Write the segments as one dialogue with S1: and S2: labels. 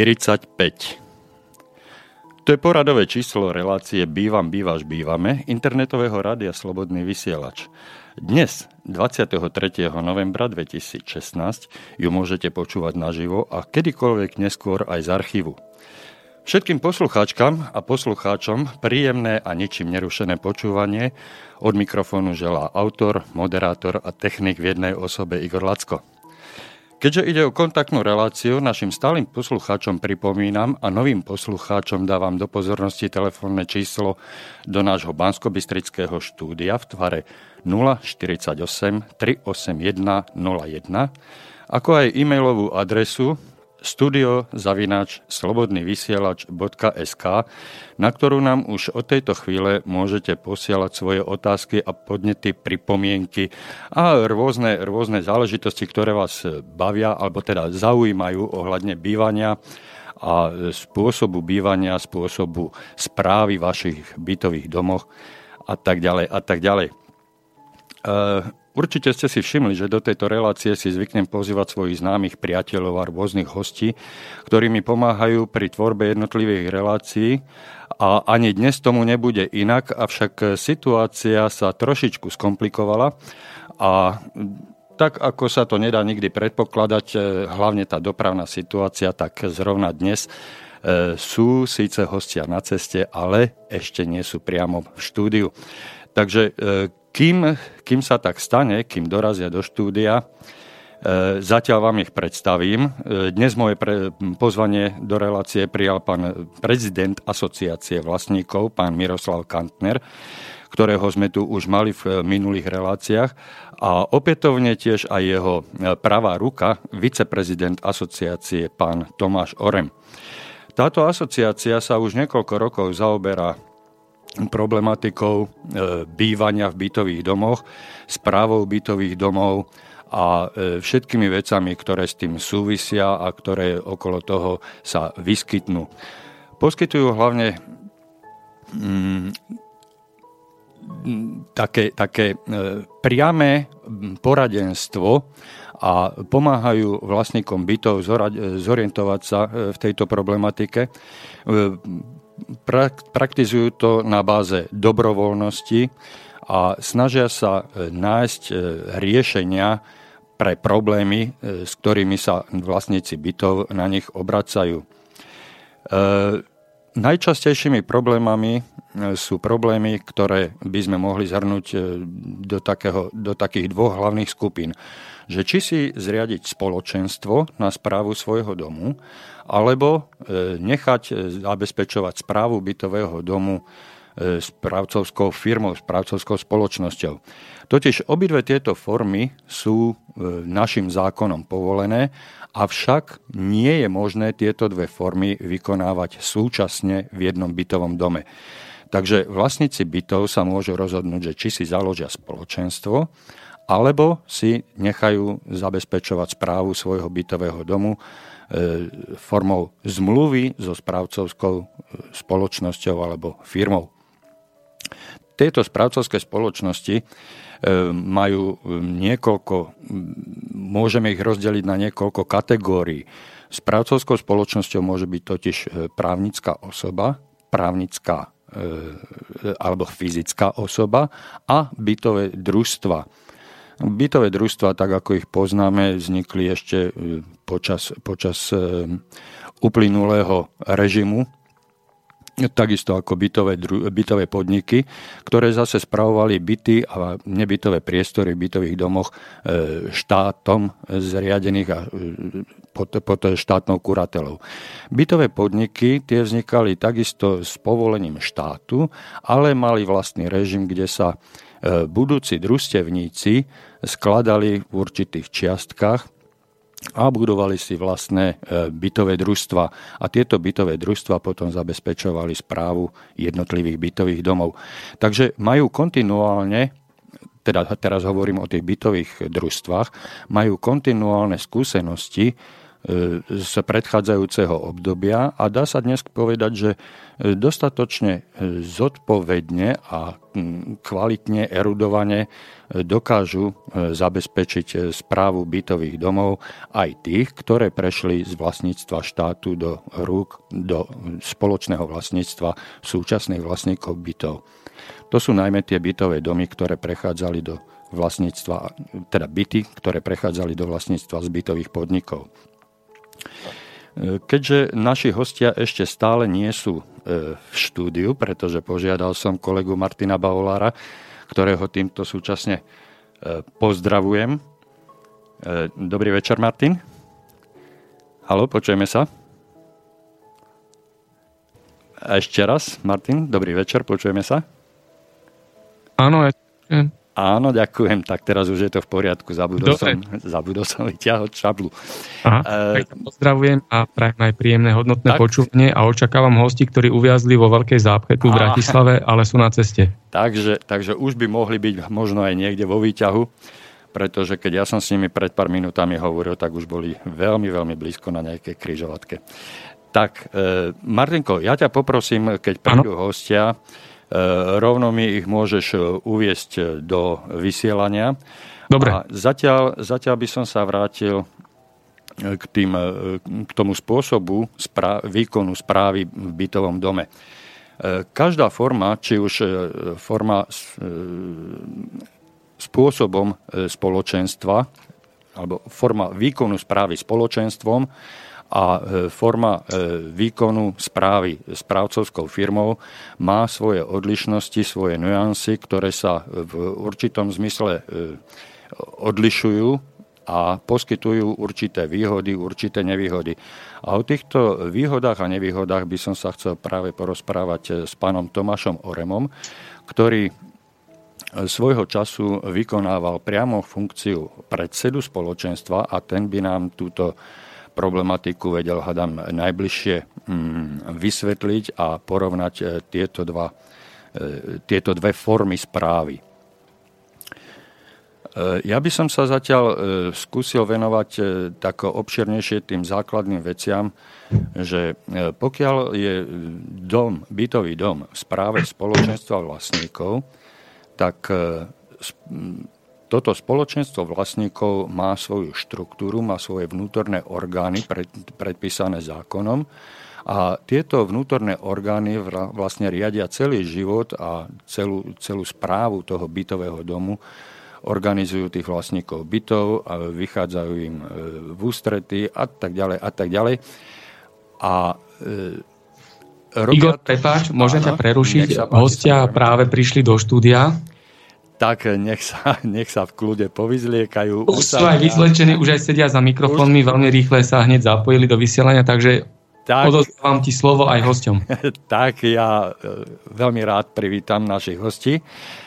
S1: 45. To je poradové číslo relácie Bývam, bývaš, bývame internetového rádia Slobodný vysielač. Dnes, 23. novembra 2016, ju môžete počúvať naživo a kedykoľvek neskôr aj z archívu. Všetkým poslucháčkam a poslucháčom príjemné a ničím nerušené počúvanie od mikrofónu želá autor, moderátor a technik v jednej osobe Igor Lacko. Keďže ide o kontaktnú reláciu, našim stálym poslucháčom pripomínam a novým poslucháčom dávam do pozornosti telefónne číslo do nášho banskobistrického štúdia v tvare 048 381 01, ako aj e-mailovú adresu studiozavinač slobodnyvysielač.sk, na ktorú nám už od tejto chvíle môžete posielať svoje otázky a podnety, pripomienky a rôzne, rôzne záležitosti, ktoré vás bavia alebo teda zaujímajú ohľadne bývania a spôsobu bývania, spôsobu správy vašich bytových domoch a tak ďalej a tak ďalej. Určite ste si všimli, že do tejto relácie si zvyknem pozývať svojich známych priateľov a rôznych hostí, ktorí mi pomáhajú pri tvorbe jednotlivých relácií a ani dnes tomu nebude inak, avšak situácia sa trošičku skomplikovala a tak ako sa to nedá nikdy predpokladať, e, hlavne tá dopravná situácia, tak zrovna dnes e, sú síce hostia na ceste, ale ešte nie sú priamo v štúdiu. Takže e, kým, kým sa tak stane, kým dorazia do štúdia, e, Zatiaľ vám ich predstavím. E, dnes moje pre, pozvanie do relácie prijal pán prezident asociácie vlastníkov, pán Miroslav Kantner, ktorého sme tu už mali v minulých reláciách a opätovne tiež aj jeho pravá ruka, viceprezident asociácie, pán Tomáš Orem. Táto asociácia sa už niekoľko rokov zaoberá problematikou e, bývania v bytových domoch, správou bytových domov a e, všetkými vecami, ktoré s tým súvisia a ktoré okolo toho sa vyskytnú. Poskytujú hlavne mm, také, také e, priame poradenstvo a pomáhajú vlastníkom bytov zorientovať sa v tejto problematike praktizujú to na báze dobrovoľnosti a snažia sa e, nájsť e, riešenia pre problémy, e, s ktorými sa vlastníci bytov na nich obracajú. Najčastejšími problémami sú problémy, ktoré by sme mohli zhrnúť do, takého, do takých dvoch hlavných skupín. Že či si zriadiť spoločenstvo na správu svojho domu alebo e, nechať e, zabezpečovať správu bytového domu e, správcovskou firmou, správcovskou spoločnosťou. Totiž obidve tieto formy sú našim zákonom povolené, avšak nie je možné tieto dve formy vykonávať súčasne v jednom bytovom dome. Takže vlastníci bytov sa môžu rozhodnúť, že či si založia spoločenstvo, alebo si nechajú zabezpečovať správu svojho bytového domu formou zmluvy so správcovskou e, spoločnosťou alebo firmou. Tieto správcovské spoločnosti e, majú niekoľko, môžeme ich rozdeliť na niekoľko kategórií. Správcovskou spoločnosťou môže byť totiž právnická osoba, právnická alebo fyzická osoba a bytové družstva Bytové družstva, tak ako ich poznáme, vznikli ešte e, počas, počas e, uplynulého režimu, takisto ako bytové, bytové podniky, ktoré zase spravovali byty a nebytové priestory v bytových domoch e, štátom zriadených a pod, pod štátnou kuratelou. Bytové podniky tie vznikali takisto s povolením štátu, ale mali vlastný režim, kde sa budúci družstevníci skladali v určitých čiastkách a budovali si vlastné e, bytové družstva. A tieto bytové družstva potom zabezpečovali správu jednotlivých bytových domov. Takže majú kontinuálne teda teraz hovorím o tých bytových družstvách, majú kontinuálne skúsenosti z predchádzajúceho obdobia a dá sa dnes povedať, že dostatočne zodpovedne a kvalitne, erudovane dokážu zabezpečiť správu bytových domov aj tých, ktoré prešli z vlastníctva štátu do rúk, do spoločného vlastníctva súčasných vlastníkov bytov. To sú najmä tie bytové domy, ktoré prechádzali do vlastníctva, teda byty, ktoré prechádzali do vlastníctva z bytových podnikov. Keďže naši hostia ešte stále nie sú e, v štúdiu, pretože požiadal som kolegu Martina Baulára, ktorého týmto súčasne e, pozdravujem. E, dobrý večer, Martin. Halo, počujeme sa? ešte raz, Martin, dobrý večer, počujeme sa?
S2: Áno, ja
S1: Áno, ďakujem. Tak teraz už je to v poriadku. Zabudol, som, zabudol som vyťahať šablu.
S2: Aha, e... pozdravujem a prajem aj príjemné hodnotné tak... počúvanie a očakávam hosti, ktorí uviazli vo veľkej zápche tu v Bratislave, ale sú na ceste.
S1: Takže, takže už by mohli byť možno aj niekde vo výťahu, pretože keď ja som s nimi pred pár minútami hovoril, tak už boli veľmi, veľmi blízko na nejakej kryžovatke. Tak, e, Martinko, ja ťa poprosím, keď prídu hostia, E, rovno mi ich môžeš e, uviesť e, do vysielania.
S2: Dobre.
S1: A zatiaľ, zatiaľ by som sa vrátil k, tým, k tomu spôsobu správ, výkonu správy v bytovom dome. Každá forma, či už forma spôsobom spoločenstva, alebo forma výkonu správy spoločenstvom, a e, forma e, výkonu správy správcovskou firmou má svoje odlišnosti, svoje nuancy, ktoré sa v určitom zmysle e, odlišujú a poskytujú určité výhody, určité nevýhody. A o týchto výhodách a nevýhodách by som sa chcel práve porozprávať s pánom Tomášom Oremom, ktorý svojho času vykonával priamo funkciu predsedu spoločenstva a ten by nám túto problematiku vedel, hádam, najbližšie mm, vysvetliť a porovnať e, tieto, dva, e, tieto dve formy správy. E, ja by som sa zatiaľ skúsil venovať tako obširnejšie tým základným veciam, že pokiaľ je dom, bytový dom v správe spoločenstva vlastníkov, tak toto spoločenstvo vlastníkov má svoju štruktúru, má svoje vnútorné orgány pred, predpísané zákonom a tieto vnútorné orgány vlastne riadia celý život a celú, celú správu toho bytového domu, organizujú tých vlastníkov bytov a vychádzajú im e, v ústrety a tak ďalej a tak ďalej. A
S2: e, robia... Igor, prepáč, môžem ťa prerušiť. Hostia práve prišli do štúdia
S1: tak nech sa, nech sa v kľude povyzliekajú.
S2: Už sú aj vyzlečení, už aj sedia za mikrofónmi, už... veľmi rýchle sa hneď zapojili do vysielania, takže tak, odozdávam ti slovo aj hosťom.
S1: tak ja e, veľmi rád privítam našich hostí.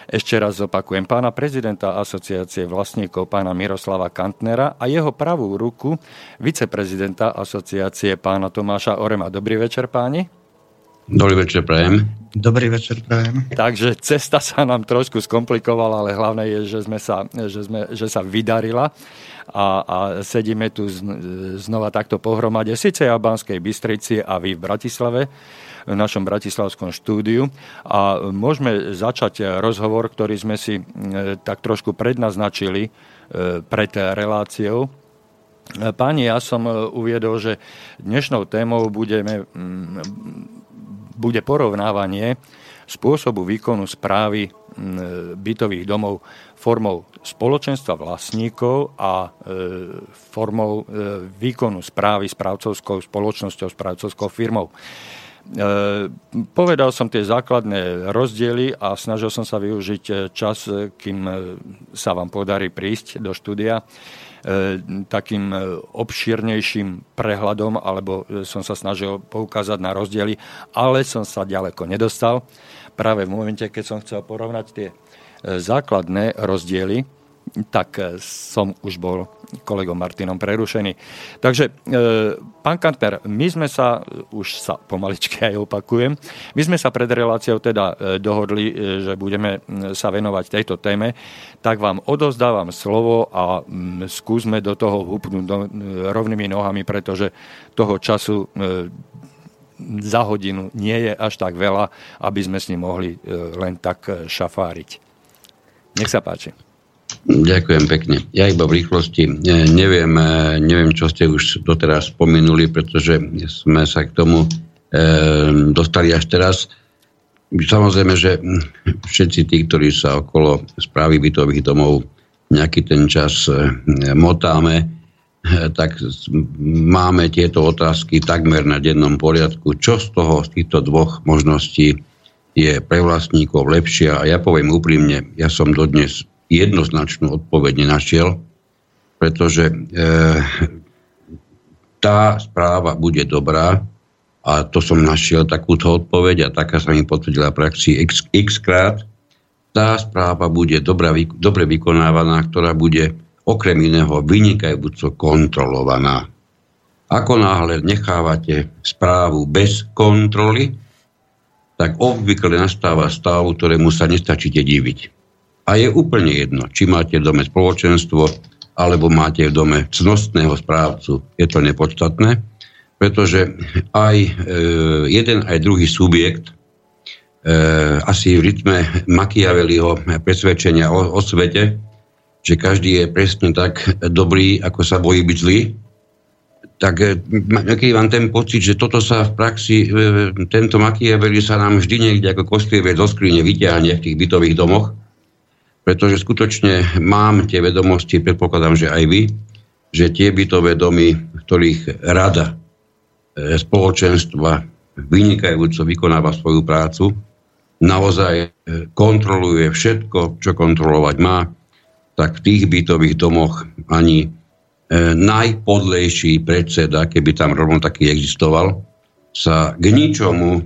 S1: Ešte raz opakujem pána prezidenta asociácie vlastníkov pána Miroslava Kantnera a jeho pravú ruku viceprezidenta asociácie pána Tomáša Orema. Dobrý večer páni.
S3: Dobrý večer, prajem.
S4: Dobrý večer, prajem.
S1: Takže cesta sa nám trošku skomplikovala, ale hlavné je, že, sme sa, že, sme, že sa vydarila a, a sedíme tu znova takto pohromade, síce ja v Banskej Bystrici a vy v Bratislave, v našom bratislavskom štúdiu. A môžeme začať rozhovor, ktorý sme si e, tak trošku prednaznačili e, pred reláciou. Páni, ja som e, uviedol, že dnešnou témou budeme bude porovnávanie spôsobu výkonu správy bytových domov formou spoločenstva vlastníkov a e, formou e, výkonu správy správcovskou spoločnosťou, správcovskou firmou. E, povedal som tie základné rozdiely a snažil som sa využiť čas, kým sa vám podarí prísť do štúdia takým e, obšírnejším prehľadom, alebo e, som sa snažil poukázať na rozdiely, ale som sa ďaleko nedostal. Práve v momente, keď som chcel porovnať tie základné rozdiely, tak som už bol kolegom Martinom prerušený. Takže, pán Kantner, my sme sa, už sa pomaličky aj opakujem, my sme sa pred reláciou teda dohodli, že budeme sa venovať tejto téme, tak vám odozdávam slovo a skúsme do toho hupnúť rovnými nohami, pretože toho času za hodinu nie je až tak veľa, aby sme s ním mohli e, len tak e, šafáriť. Nech sa páči.
S3: Ďakujem pekne. Ja iba v rýchlosti e, neviem, neviem, čo ste už doteraz spomenuli, pretože sme sa k tomu dostali až teraz. Samozrejme, že všetci tí, ktorí sa okolo správy bytových domov nejaký ten čas motáme, tak máme tieto otázky takmer na dennom poriadku. Čo z toho, z týchto dvoch možností je pre vlastníkov lepšia? A ja poviem úprimne, ja som dodnes jednoznačnú odpoveď nenašiel, pretože e, tá správa bude dobrá a to som našiel takúto odpoveď a taká sa mi potvrdila v praxi x, x krát. Tá správa bude dobrá, dobre vykonávaná, ktorá bude okrem iného vynikajúco kontrolovaná. Ako náhle nechávate správu bez kontroly, tak obvykle nastáva stav, ktorému sa nestačíte diviť. A je úplne jedno, či máte v dome spoločenstvo, alebo máte v dome cnostného správcu. Je to nepodstatné, pretože aj e, jeden, aj druhý subjekt e, asi v rytme Machiavelliho presvedčenia o, o svete že každý je presne tak dobrý, ako sa bojí byť zlý, tak keď mám ten pocit, že toto sa v praxi, e, tento Machiavelli sa nám vždy niekde ako kostlievec zo skrine vyťahne v tých bytových domoch, pretože skutočne mám tie vedomosti, predpokladám, že aj vy, že tie bytové domy, ktorých rada e, spoločenstva vynikajúco vykonáva svoju prácu, naozaj e, kontroluje všetko, čo kontrolovať má, tak v tých bytových domoch ani e, najpodlejší predseda, keby tam rovno taký existoval, sa k ničomu,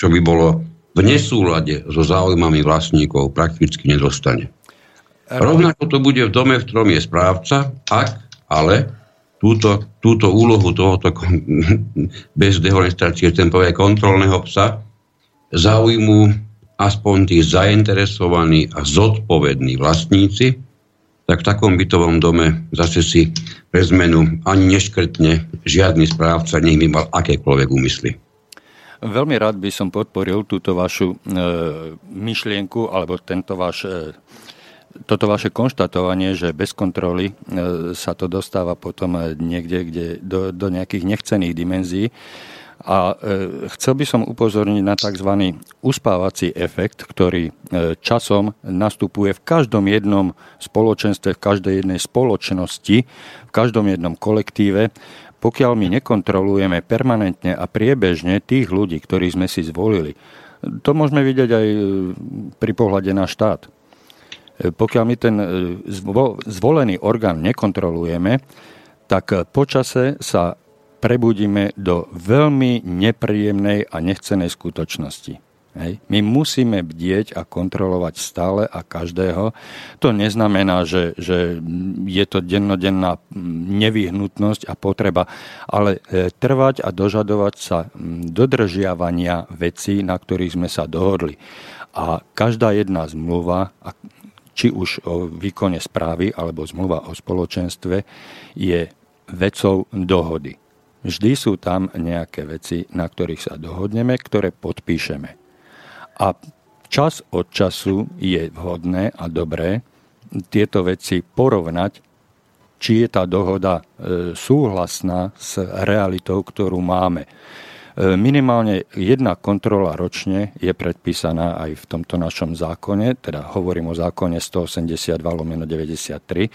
S3: čo by bolo v nesúlade so záujmami vlastníkov, prakticky nedostane. Rovnako to bude v dome, v ktorom je správca, ak ale túto, túto úlohu tohoto bez dehonestácie, ten kontrolného psa, záujmu aspoň tí zainteresovaní a zodpovední vlastníci, tak v takom bytovom dome zase si pre zmenu ani neškrtne žiadny správca, nech by mal akékoľvek úmysly.
S1: Veľmi rád by som podporil túto vašu e, myšlienku alebo tento váš, e, toto vaše konštatovanie, že bez kontroly e, sa to dostáva potom niekde kde, do, do nejakých nechcených dimenzií. A e, chcel by som upozorniť na tzv. uspávací efekt, ktorý e, časom nastupuje v každom jednom spoločenstve, v každej jednej spoločnosti, v každom jednom kolektíve, pokiaľ my nekontrolujeme permanentne a priebežne tých ľudí, ktorých sme si zvolili. To môžeme vidieť aj e, pri pohľade na štát. Pokiaľ my ten zvolený orgán nekontrolujeme, tak počase sa prebudíme do veľmi nepríjemnej a nechcenej skutočnosti. Hej. My musíme bdieť a kontrolovať stále a každého. To neznamená, že, že je to dennodenná nevyhnutnosť a potreba, ale e, trvať a dožadovať sa dodržiavania vecí, na ktorých sme sa dohodli. A každá jedna zmluva, či už o výkone správy alebo zmluva o spoločenstve, je vecou dohody. Vždy sú tam nejaké veci, na ktorých sa dohodneme, ktoré podpíšeme. A čas od času je vhodné a dobré tieto veci porovnať, či je tá dohoda e, súhlasná s realitou, ktorú máme. E, minimálne jedna kontrola ročne je predpísaná aj v tomto našom zákone, teda hovorím o zákone 182 lomeno 93,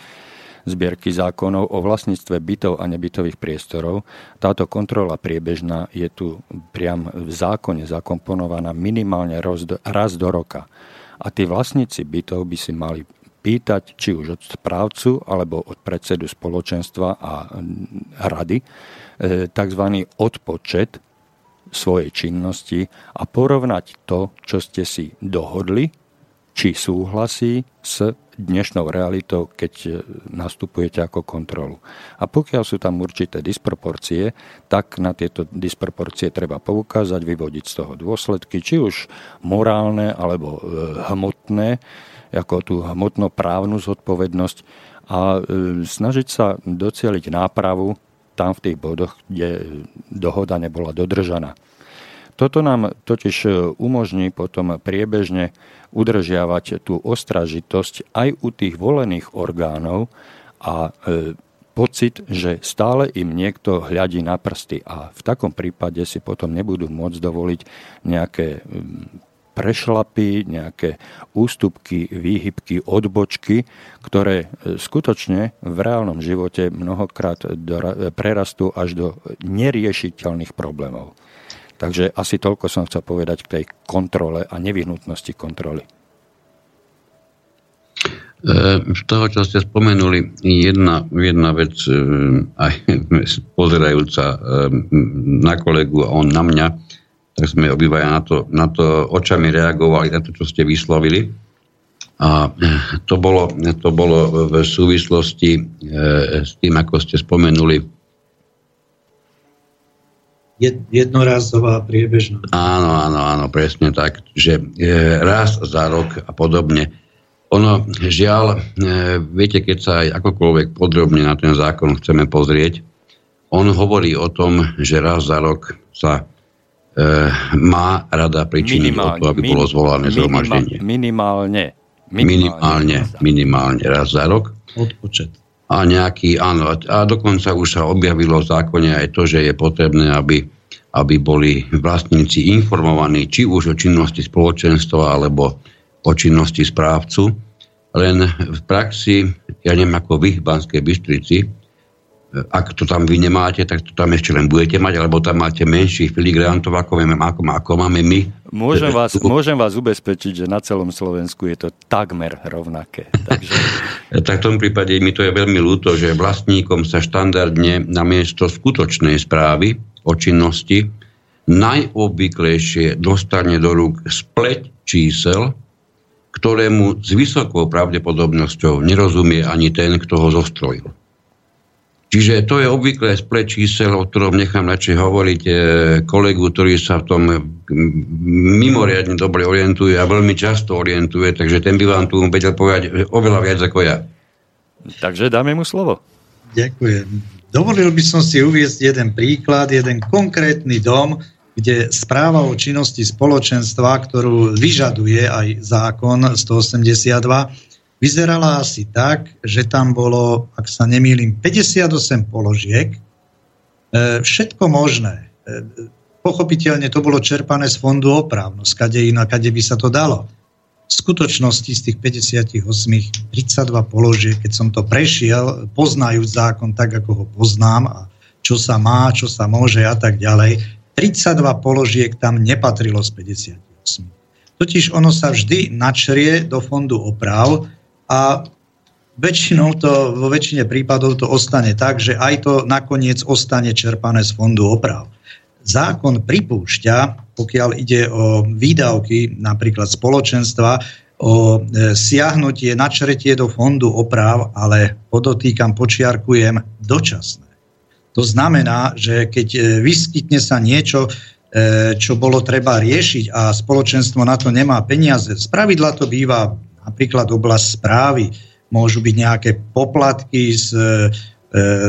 S1: zbierky zákonov o vlastníctve bytov a nebytových priestorov. Táto kontrola priebežná je tu priam v zákone zakomponovaná minimálne raz do roka. A tí vlastníci bytov by si mali pýtať, či už od správcu alebo od predsedu spoločenstva a rady, e, tzv. odpočet svojej činnosti a porovnať to, čo ste si dohodli či súhlasí s dnešnou realitou, keď e, nastupujete ako kontrolu. A pokiaľ sú tam určité disproporcie, tak na tieto disproporcie treba poukázať, vyvodiť z toho dôsledky, či už morálne alebo e, hmotné, ako tú hmotnoprávnu zodpovednosť a e, snažiť sa docieliť nápravu tam v tých bodoch, kde dohoda nebola dodržaná. Toto nám totiž e, umožní potom priebežne udržiavať tú ostražitosť aj u tých volených orgánov a e, pocit, že stále im niekto hľadí na prsty a v takom prípade si potom nebudú môcť dovoliť nejaké prešlapy, nejaké ústupky, výhybky, odbočky, ktoré e, skutočne v reálnom živote mnohokrát prerastú až do neriešiteľných problémov. Takže asi toľko som chcel povedať k tej kontrole a nevyhnutnosti kontroly.
S3: Z toho, čo ste spomenuli, jedna, jedna vec, e, aj pozerajúca e, na kolegu a on na mňa, tak sme obývaja na to, na to očami reagovali, na to, čo ste vyslovili. A to bolo, to bolo v súvislosti e, s tým, ako ste spomenuli
S4: jednorázová priebežná.
S3: Áno, áno, áno, presne tak, že e, raz za rok a podobne. Ono, žiaľ, e, viete, keď sa aj akokoľvek podrobne na ten zákon chceme pozrieť, on hovorí o tom, že raz za rok sa e, má rada pričiniť o to, aby bolo zvolané zhromaždenie.
S1: Minimálne.
S3: Minimálne, minimálne raz za rok.
S4: Odpočet
S3: a nejaký, áno, a dokonca už sa objavilo v zákone aj to, že je potrebné, aby, aby boli vlastníci informovaní či už o činnosti spoločenstva alebo o činnosti správcu. Len v praxi, ja neviem ako vy v Banskej Bystrici, ak to tam vy nemáte, tak to tam ešte len budete mať, alebo tam máte menších filigrantov, ako, vieme, ako, ako máme my.
S1: Môžem vás, môžem vás ubezpečiť, že na celom Slovensku je to takmer rovnaké. Takže...
S3: tak v tom prípade mi to je veľmi ľúto, že vlastníkom sa štandardne na miesto skutočnej správy o činnosti najobvyklejšie dostane do rúk spleť čísel, ktorému s vysokou pravdepodobnosťou nerozumie ani ten, kto ho zostrojil. Čiže to je obvyklé splet čísel, o ktorom nechám radšej hovoriť e, kolegu, ktorý sa v tom mimoriadne dobre orientuje a veľmi často orientuje, takže ten by vám tu vedel povedať oveľa viac ako ja.
S1: Takže dáme mu slovo.
S4: Ďakujem. Dovolil by som si uviezť jeden príklad, jeden konkrétny dom, kde správa o činnosti spoločenstva, ktorú vyžaduje aj zákon 182, vyzerala asi tak, že tam bolo, ak sa nemýlim, 58 položiek, e, všetko možné. E, pochopiteľne to bolo čerpané z fondu opravno, skade iná, kade by sa to dalo. V skutočnosti z tých 58 32 položiek, keď som to prešiel, poznajú zákon tak, ako ho poznám a čo sa má, čo sa môže a tak ďalej, 32 položiek tam nepatrilo z 58. Totiž ono sa vždy načrie do fondu oprav, a väčšinou to, vo väčšine prípadov to ostane tak, že aj to nakoniec ostane čerpané z fondu oprav. Zákon pripúšťa, pokiaľ ide o výdavky napríklad spoločenstva, o e, siahnutie, načretie do fondu oprav, ale podotýkam, počiarkujem, dočasné. To znamená, že keď e, vyskytne sa niečo, e, čo bolo treba riešiť a spoločenstvo na to nemá peniaze, spravidla to býva napríklad oblasť správy, môžu byť nejaké poplatky z e,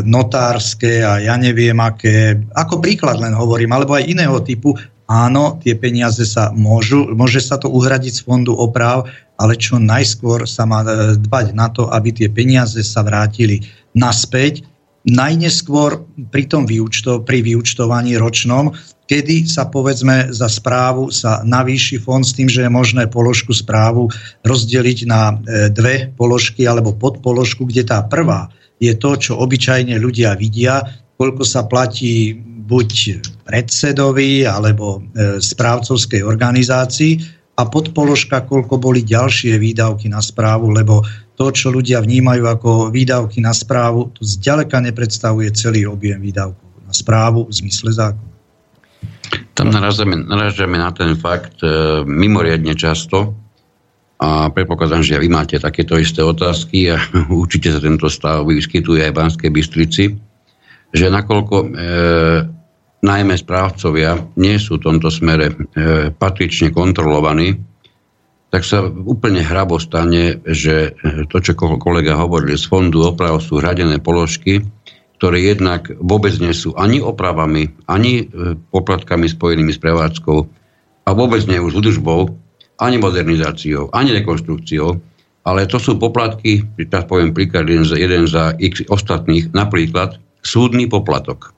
S4: notárske a ja neviem aké, ako príklad len hovorím, alebo aj iného typu, áno, tie peniaze sa môžu, môže sa to uhradiť z fondu oprav, ale čo najskôr sa má e, dbať na to, aby tie peniaze sa vrátili naspäť, najneskôr pri tom vyučto, pri vyučtovaní ročnom kedy sa povedzme za správu sa navýši fond s tým, že je možné položku správu rozdeliť na e, dve položky alebo podpoložku, kde tá prvá je to, čo obyčajne ľudia vidia, koľko sa platí buď predsedovi alebo e, správcovskej organizácii a podpoložka, koľko boli ďalšie výdavky na správu, lebo to, čo ľudia vnímajú ako výdavky na správu, to zďaleka nepredstavuje celý objem výdavkov na správu v zmysle zákona.
S3: Tam narážame, narážame na ten fakt e, mimoriadne často, a predpokladám, že vy máte takéto isté otázky a určite sa tento stav vyskytuje aj v Banskej Bystrici, že nakoľko e, najmä správcovia nie sú v tomto smere e, patrične kontrolovaní, tak sa úplne hrabo stane, že to, čo kolega hovoril, z fondu oprav sú hradené položky, ktoré jednak vôbec nie sú ani opravami, ani e, poplatkami spojenými s prevádzkou a vôbec nie už údržbou, ani modernizáciou, ani rekonstrukciou, ale to sú poplatky, teraz poviem príklad, jeden za, jeden za x ostatných, napríklad súdny poplatok.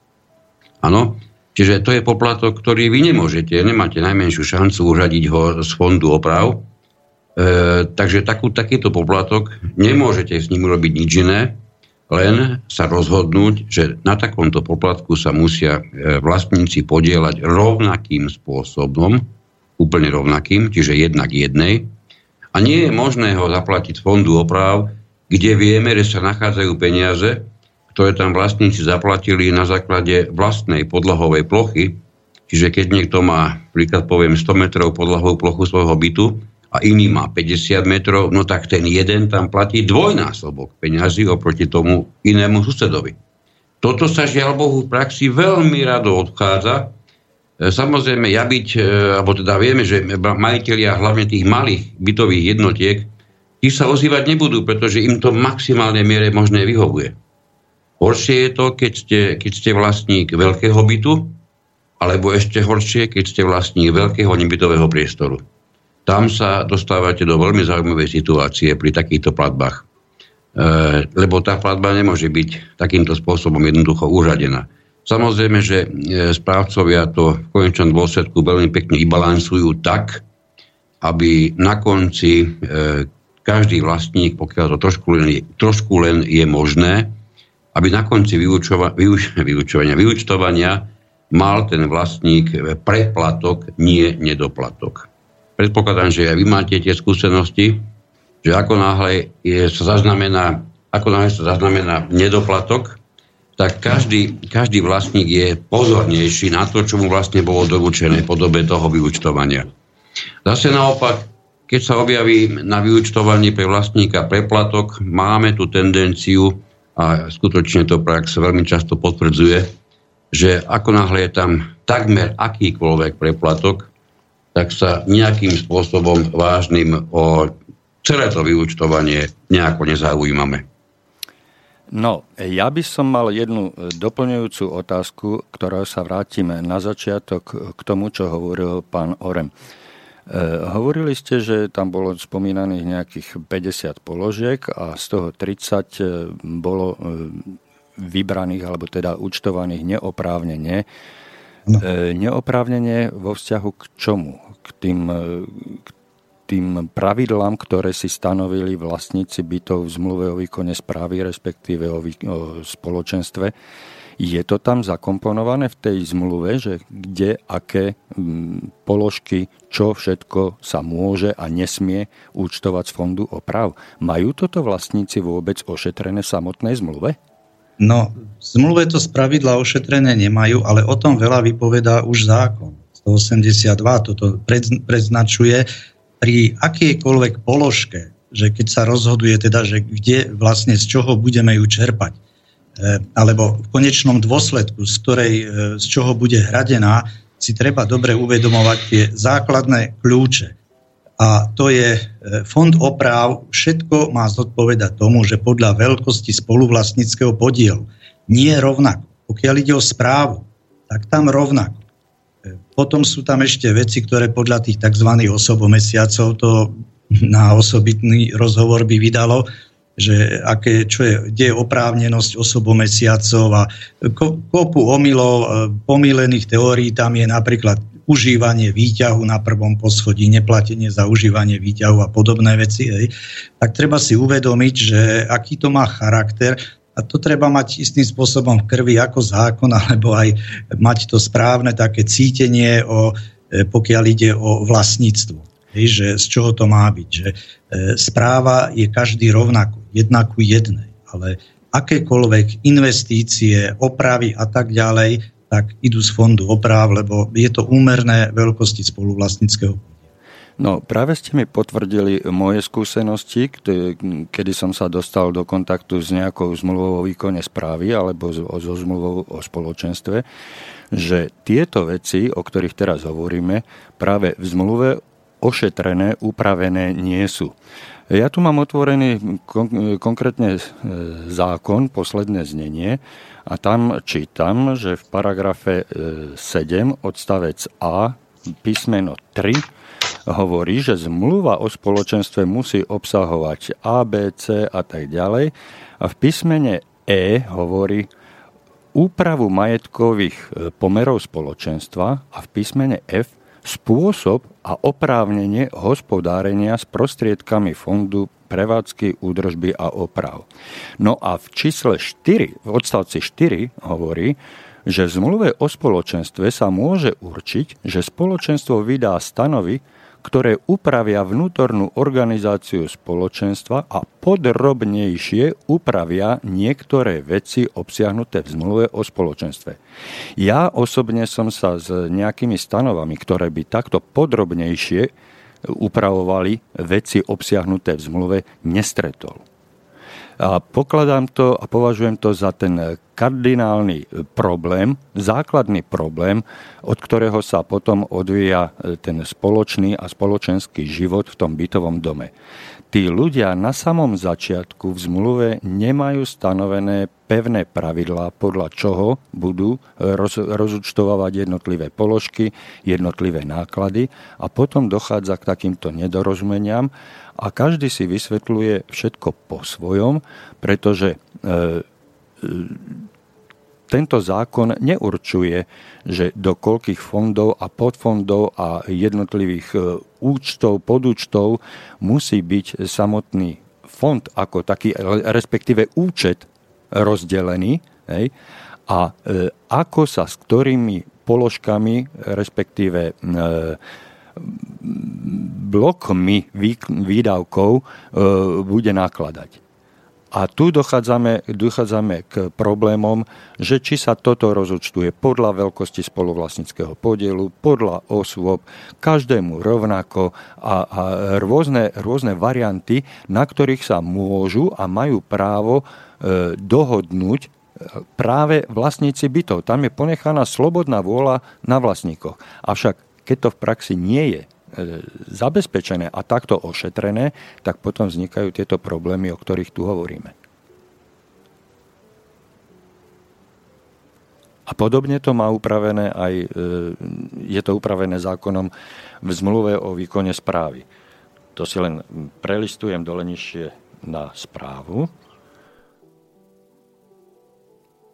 S3: Áno, čiže to je poplatok, ktorý vy nemôžete, nemáte najmenšiu šancu uradiť ho z fondu oprav, e, takže takú, takýto poplatok nemôžete s ním robiť nič iné, len sa rozhodnúť, že na takomto poplatku sa musia e, vlastníci podielať rovnakým spôsobom, úplne rovnakým, čiže jednak jednej. A nie je možné ho zaplatiť z fondu oprav, kde vieme, že sa nachádzajú peniaze, ktoré tam vlastníci zaplatili na základe vlastnej podlahovej plochy. Čiže keď niekto má, príklad poviem, 100 metrov podlahovú plochu svojho bytu a iný má 50 metrov, no tak ten jeden tam platí dvojnásobok peňazí oproti tomu inému susedovi. Toto sa žiaľ Bohu v praxi veľmi rado odchádza, E, samozrejme, ja byť, e, alebo teda vieme, že majiteľia hlavne tých malých bytových jednotiek, tí sa ozývať nebudú, pretože im to v maximálnej miere možné vyhovuje. Horšie je to, keď ste, keď ste vlastník veľkého bytu, alebo ešte horšie, keď ste vlastník veľkého nebytového priestoru. Tam sa dostávate do veľmi zaujímavej situácie pri takýchto platbách. E, lebo tá platba nemôže byť takýmto spôsobom jednoducho uradená. Samozrejme, že e, správcovia to v konečnom dôsledku veľmi pekne vybalansujú tak, aby na konci e, každý vlastník, pokiaľ to trošku len, trošku len je možné, aby na konci vyučova, vyuč, vyučovania, vyučtovania mal ten vlastník preplatok, nie nedoplatok. Predpokladám, že aj vy máte tie skúsenosti, že ako náhle je, sa zaznamená, ako náhle sa zaznamená nedoplatok, tak každý, každý vlastník je pozornejší na to, čo mu vlastne bolo doručené v podobe toho vyučtovania. Zase naopak, keď sa objaví na vyučtovaní pre vlastníka preplatok, máme tu tendenciu, a skutočne to prax veľmi často potvrdzuje, že ako náhle je tam takmer akýkoľvek preplatok, tak sa nejakým spôsobom vážnym o celé to vyučtovanie nejako nezaujímame.
S1: No, ja by som mal jednu e, doplňujúcu otázku, ktorá sa vrátime na začiatok k tomu, čo hovoril pán Orem. E, hovorili ste, že tam bolo spomínaných nejakých 50 položiek a z toho 30 e, bolo e, vybraných, alebo teda účtovaných neoprávnene. No. E, neoprávnene vo vzťahu k čomu? K tým, k tým pravidlám, ktoré si stanovili vlastníci bytov v zmluve o výkone správy, respektíve o, vý, o spoločenstve. Je to tam zakomponované v tej zmluve, že kde, aké položky, čo všetko sa môže a nesmie účtovať z fondu oprav? Majú toto vlastníci vôbec ošetrené v samotnej zmluve?
S4: No, v zmluve to z pravidla ošetrené nemajú, ale o tom veľa vypovedá už zákon. 182 toto predznačuje, pri akejkoľvek položke, že keď sa rozhoduje teda, že kde vlastne z čoho budeme ju čerpať, e, alebo v konečnom dôsledku, z, ktorej, e, z čoho bude hradená, si treba dobre uvedomovať tie základné kľúče. A to je e, fond opráv, všetko má zodpovedať tomu, že podľa veľkosti spoluvlastnického podielu nie je rovnako. Pokiaľ ide o správu, tak tam rovnako. Potom sú tam ešte veci, ktoré podľa tých tzv. osobomesiacov to na osobitný rozhovor by vydalo, že aké, čo je, kde je oprávnenosť osobomesiacov a kopu omylov, e, pomílených teórií tam je napríklad užívanie výťahu na prvom poschodí, neplatenie za užívanie výťahu a podobné veci, hej, tak treba si uvedomiť, že aký to má charakter a to treba mať istým spôsobom v krvi ako zákon, alebo aj mať to správne také cítenie, o, e, pokiaľ ide o vlastníctvo. Hej, že z čoho to má byť. Že e, správa je každý rovnako, jedna ku jednej. Ale akékoľvek investície, opravy a tak ďalej, tak idú z fondu oprav, lebo je to úmerné veľkosti spoluvlastnického
S1: No, práve ste mi potvrdili moje skúsenosti, kedy som sa dostal do kontaktu s nejakou zmluvou o výkone správy alebo so zmluvou o spoločenstve, že tieto veci, o ktorých teraz hovoríme, práve v zmluve ošetrené, upravené nie sú. Ja tu mám otvorený kon- konkrétne e, zákon, posledné znenie, a tam čítam, že v paragrafe 7 e, odstavec A písmeno 3 hovorí, že zmluva o spoločenstve musí obsahovať A, B, C a tak ďalej. A v písmene E hovorí úpravu majetkových e, pomerov spoločenstva a v písmene F spôsob a oprávnenie hospodárenia s prostriedkami fondu prevádzky, údržby a oprav. No a v čísle 4, v odstavci 4 hovorí, že v zmluve o spoločenstve sa môže určiť, že spoločenstvo vydá stanovy, ktoré upravia vnútornú organizáciu spoločenstva a podrobnejšie upravia niektoré veci obsiahnuté v zmluve o spoločenstve. Ja osobne som sa s nejakými stanovami, ktoré by takto podrobnejšie upravovali veci obsiahnuté v zmluve, nestretol. A pokladám to a považujem to za ten kardinálny problém, základný problém, od ktorého sa potom odvíja ten spoločný a spoločenský život v tom bytovom dome. Tí ľudia na samom začiatku v zmluve nemajú stanovené pevné pravidlá, podľa čoho budú roz, rozúčtovávať jednotlivé položky, jednotlivé náklady a potom dochádza k takýmto nedorozumeniam a každý si vysvetľuje všetko po svojom, pretože e, e, tento zákon neurčuje, že do koľkých fondov a podfondov a jednotlivých e, účtov, podúčtov musí byť samotný fond ako taký, respektíve účet rozdelený hej, a e, ako sa s ktorými položkami, respektíve e, blokmi výdavkov bude nakladať. A tu dochádzame, dochádzame k problémom, že či sa toto rozúčtuje podľa veľkosti spoluvlastnického podielu, podľa osôb, každému rovnako a, a rôzne, rôzne varianty, na ktorých sa môžu a majú právo e, dohodnúť e, práve vlastníci bytov. Tam je ponechaná slobodná vôľa na vlastníkoch. Avšak keď to v praxi nie je zabezpečené a takto ošetrené, tak potom vznikajú tieto problémy, o ktorých tu hovoríme. A podobne to má upravené aj, e, je to upravené zákonom v zmluve o výkone správy. To si len prelistujem dole nižšie na správu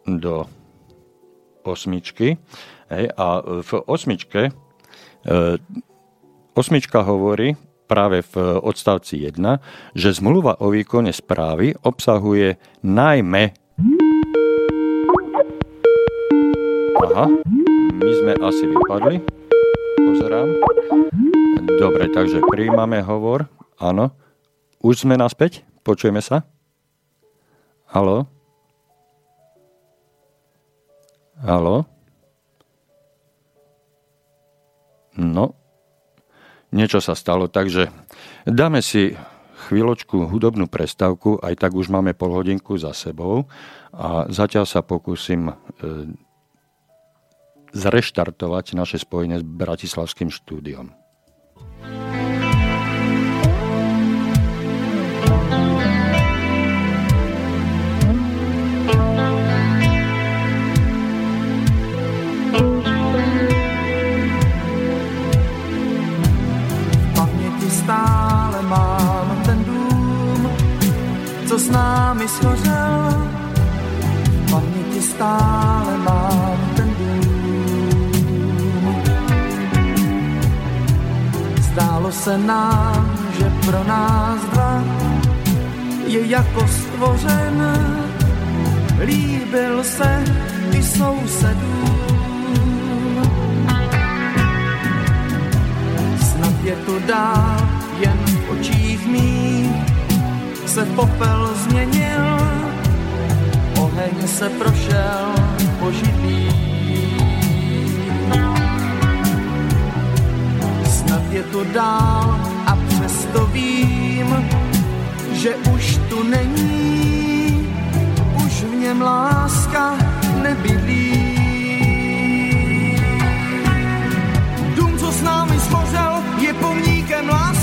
S1: do osmičky. Hej, a v osmičke E, osmička hovorí práve v odstavci 1, že zmluva o výkone správy obsahuje najmä Aha, my sme asi vypadli. Pozerám. Dobre, takže príjmame hovor. Áno. Už sme naspäť? Počujeme sa? Halo? Halo? No, niečo sa stalo, takže dáme si chvíľočku hudobnú prestávku, aj tak už máme pol hodinku za sebou a zatiaľ sa pokúsim e, zreštartovať naše spojenie s Bratislavským štúdiom.
S5: Námi schořel, paměti stále mám ten dům. Zdálo se nám, že pro nás dva je jako stvořen, líbil se i sousedům. Snad je tu dál jen v očích mých se popel změnil, oheň se prošel po židlí. Snad je to dál a přesto vím, že už tu není, už v něm láska nebydlí. Dům, co s námi spořel, je pomníkem lásky,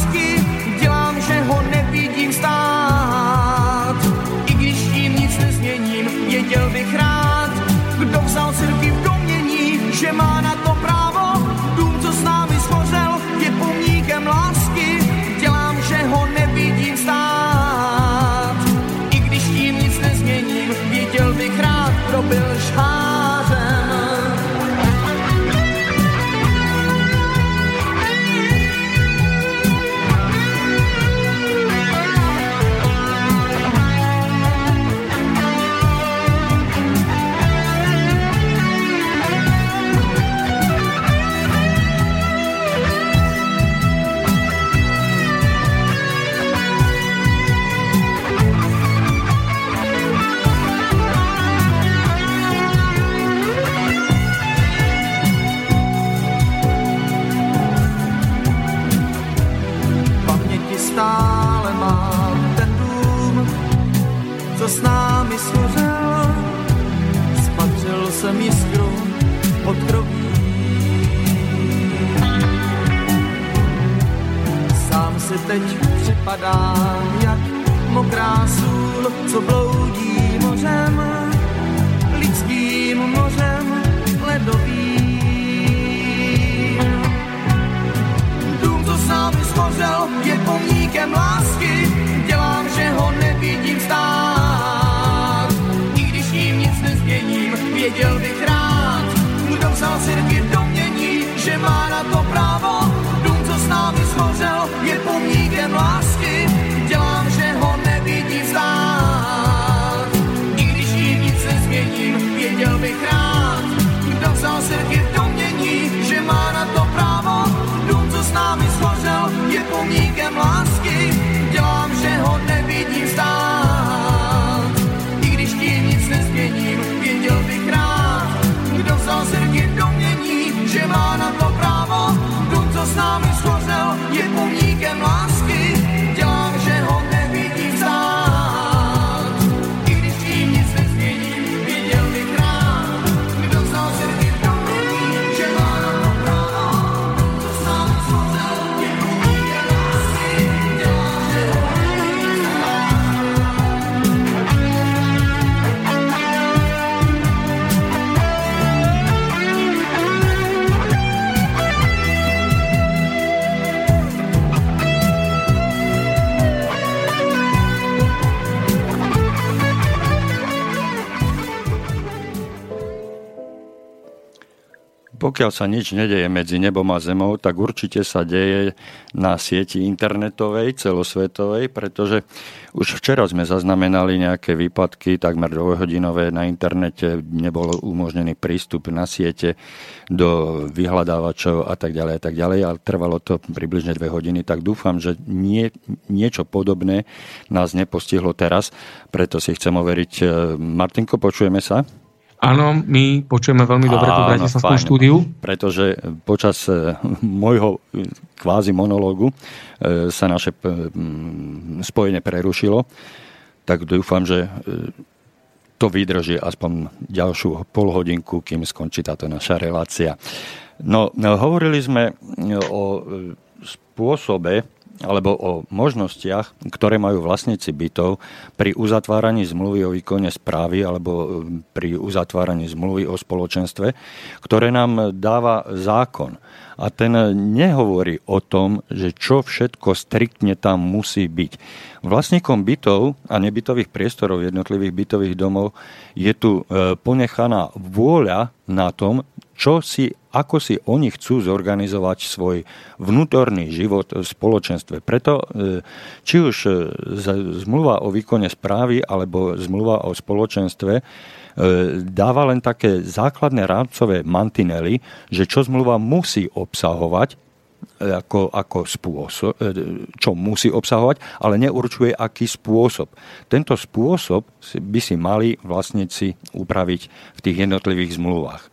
S1: Pokiaľ sa nič nedeje medzi nebom a zemou, tak určite sa deje na sieti internetovej, celosvetovej, pretože už včera sme zaznamenali nejaké výpadky, takmer dvojhodinové na internete, nebol umožnený prístup na siete do vyhľadávačov a tak ďalej a tak ďalej, ale trvalo to približne dve hodiny, tak dúfam, že nie, niečo podobné nás nepostihlo teraz, preto si chcem overiť. Martinko, počujeme sa?
S2: Áno, my počujeme veľmi dobre Bratislavskom
S1: fajn.
S2: štúdiu.
S1: Pretože počas e, môjho e, kvázi monológu e, sa naše p- m, spojenie prerušilo, tak dúfam, že to vydrží aspoň ďalšiu polhodinku, kým skončí táto naša relácia. No, no hovorili sme o spôsobe, alebo o možnostiach, ktoré majú vlastníci bytov pri uzatváraní zmluvy o výkone správy alebo e, pri uzatváraní zmluvy o spoločenstve, ktoré nám dáva zákon. A ten nehovorí o tom, že čo všetko striktne tam musí byť. Vlastníkom bytov a nebytových priestorov jednotlivých bytových domov je tu e, ponechaná vôľa na tom, čo si, ako si oni chcú zorganizovať svoj vnútorný život v spoločenstve. Preto, e, či už e, zmluva o výkone správy alebo zmluva o spoločenstve e, dáva len také základné rámcové mantinely, že čo zmluva musí obsahovať, ako, ako spôsob, čo musí obsahovať, ale neurčuje, aký spôsob. Tento spôsob by si mali vlastníci upraviť v tých jednotlivých zmluvách.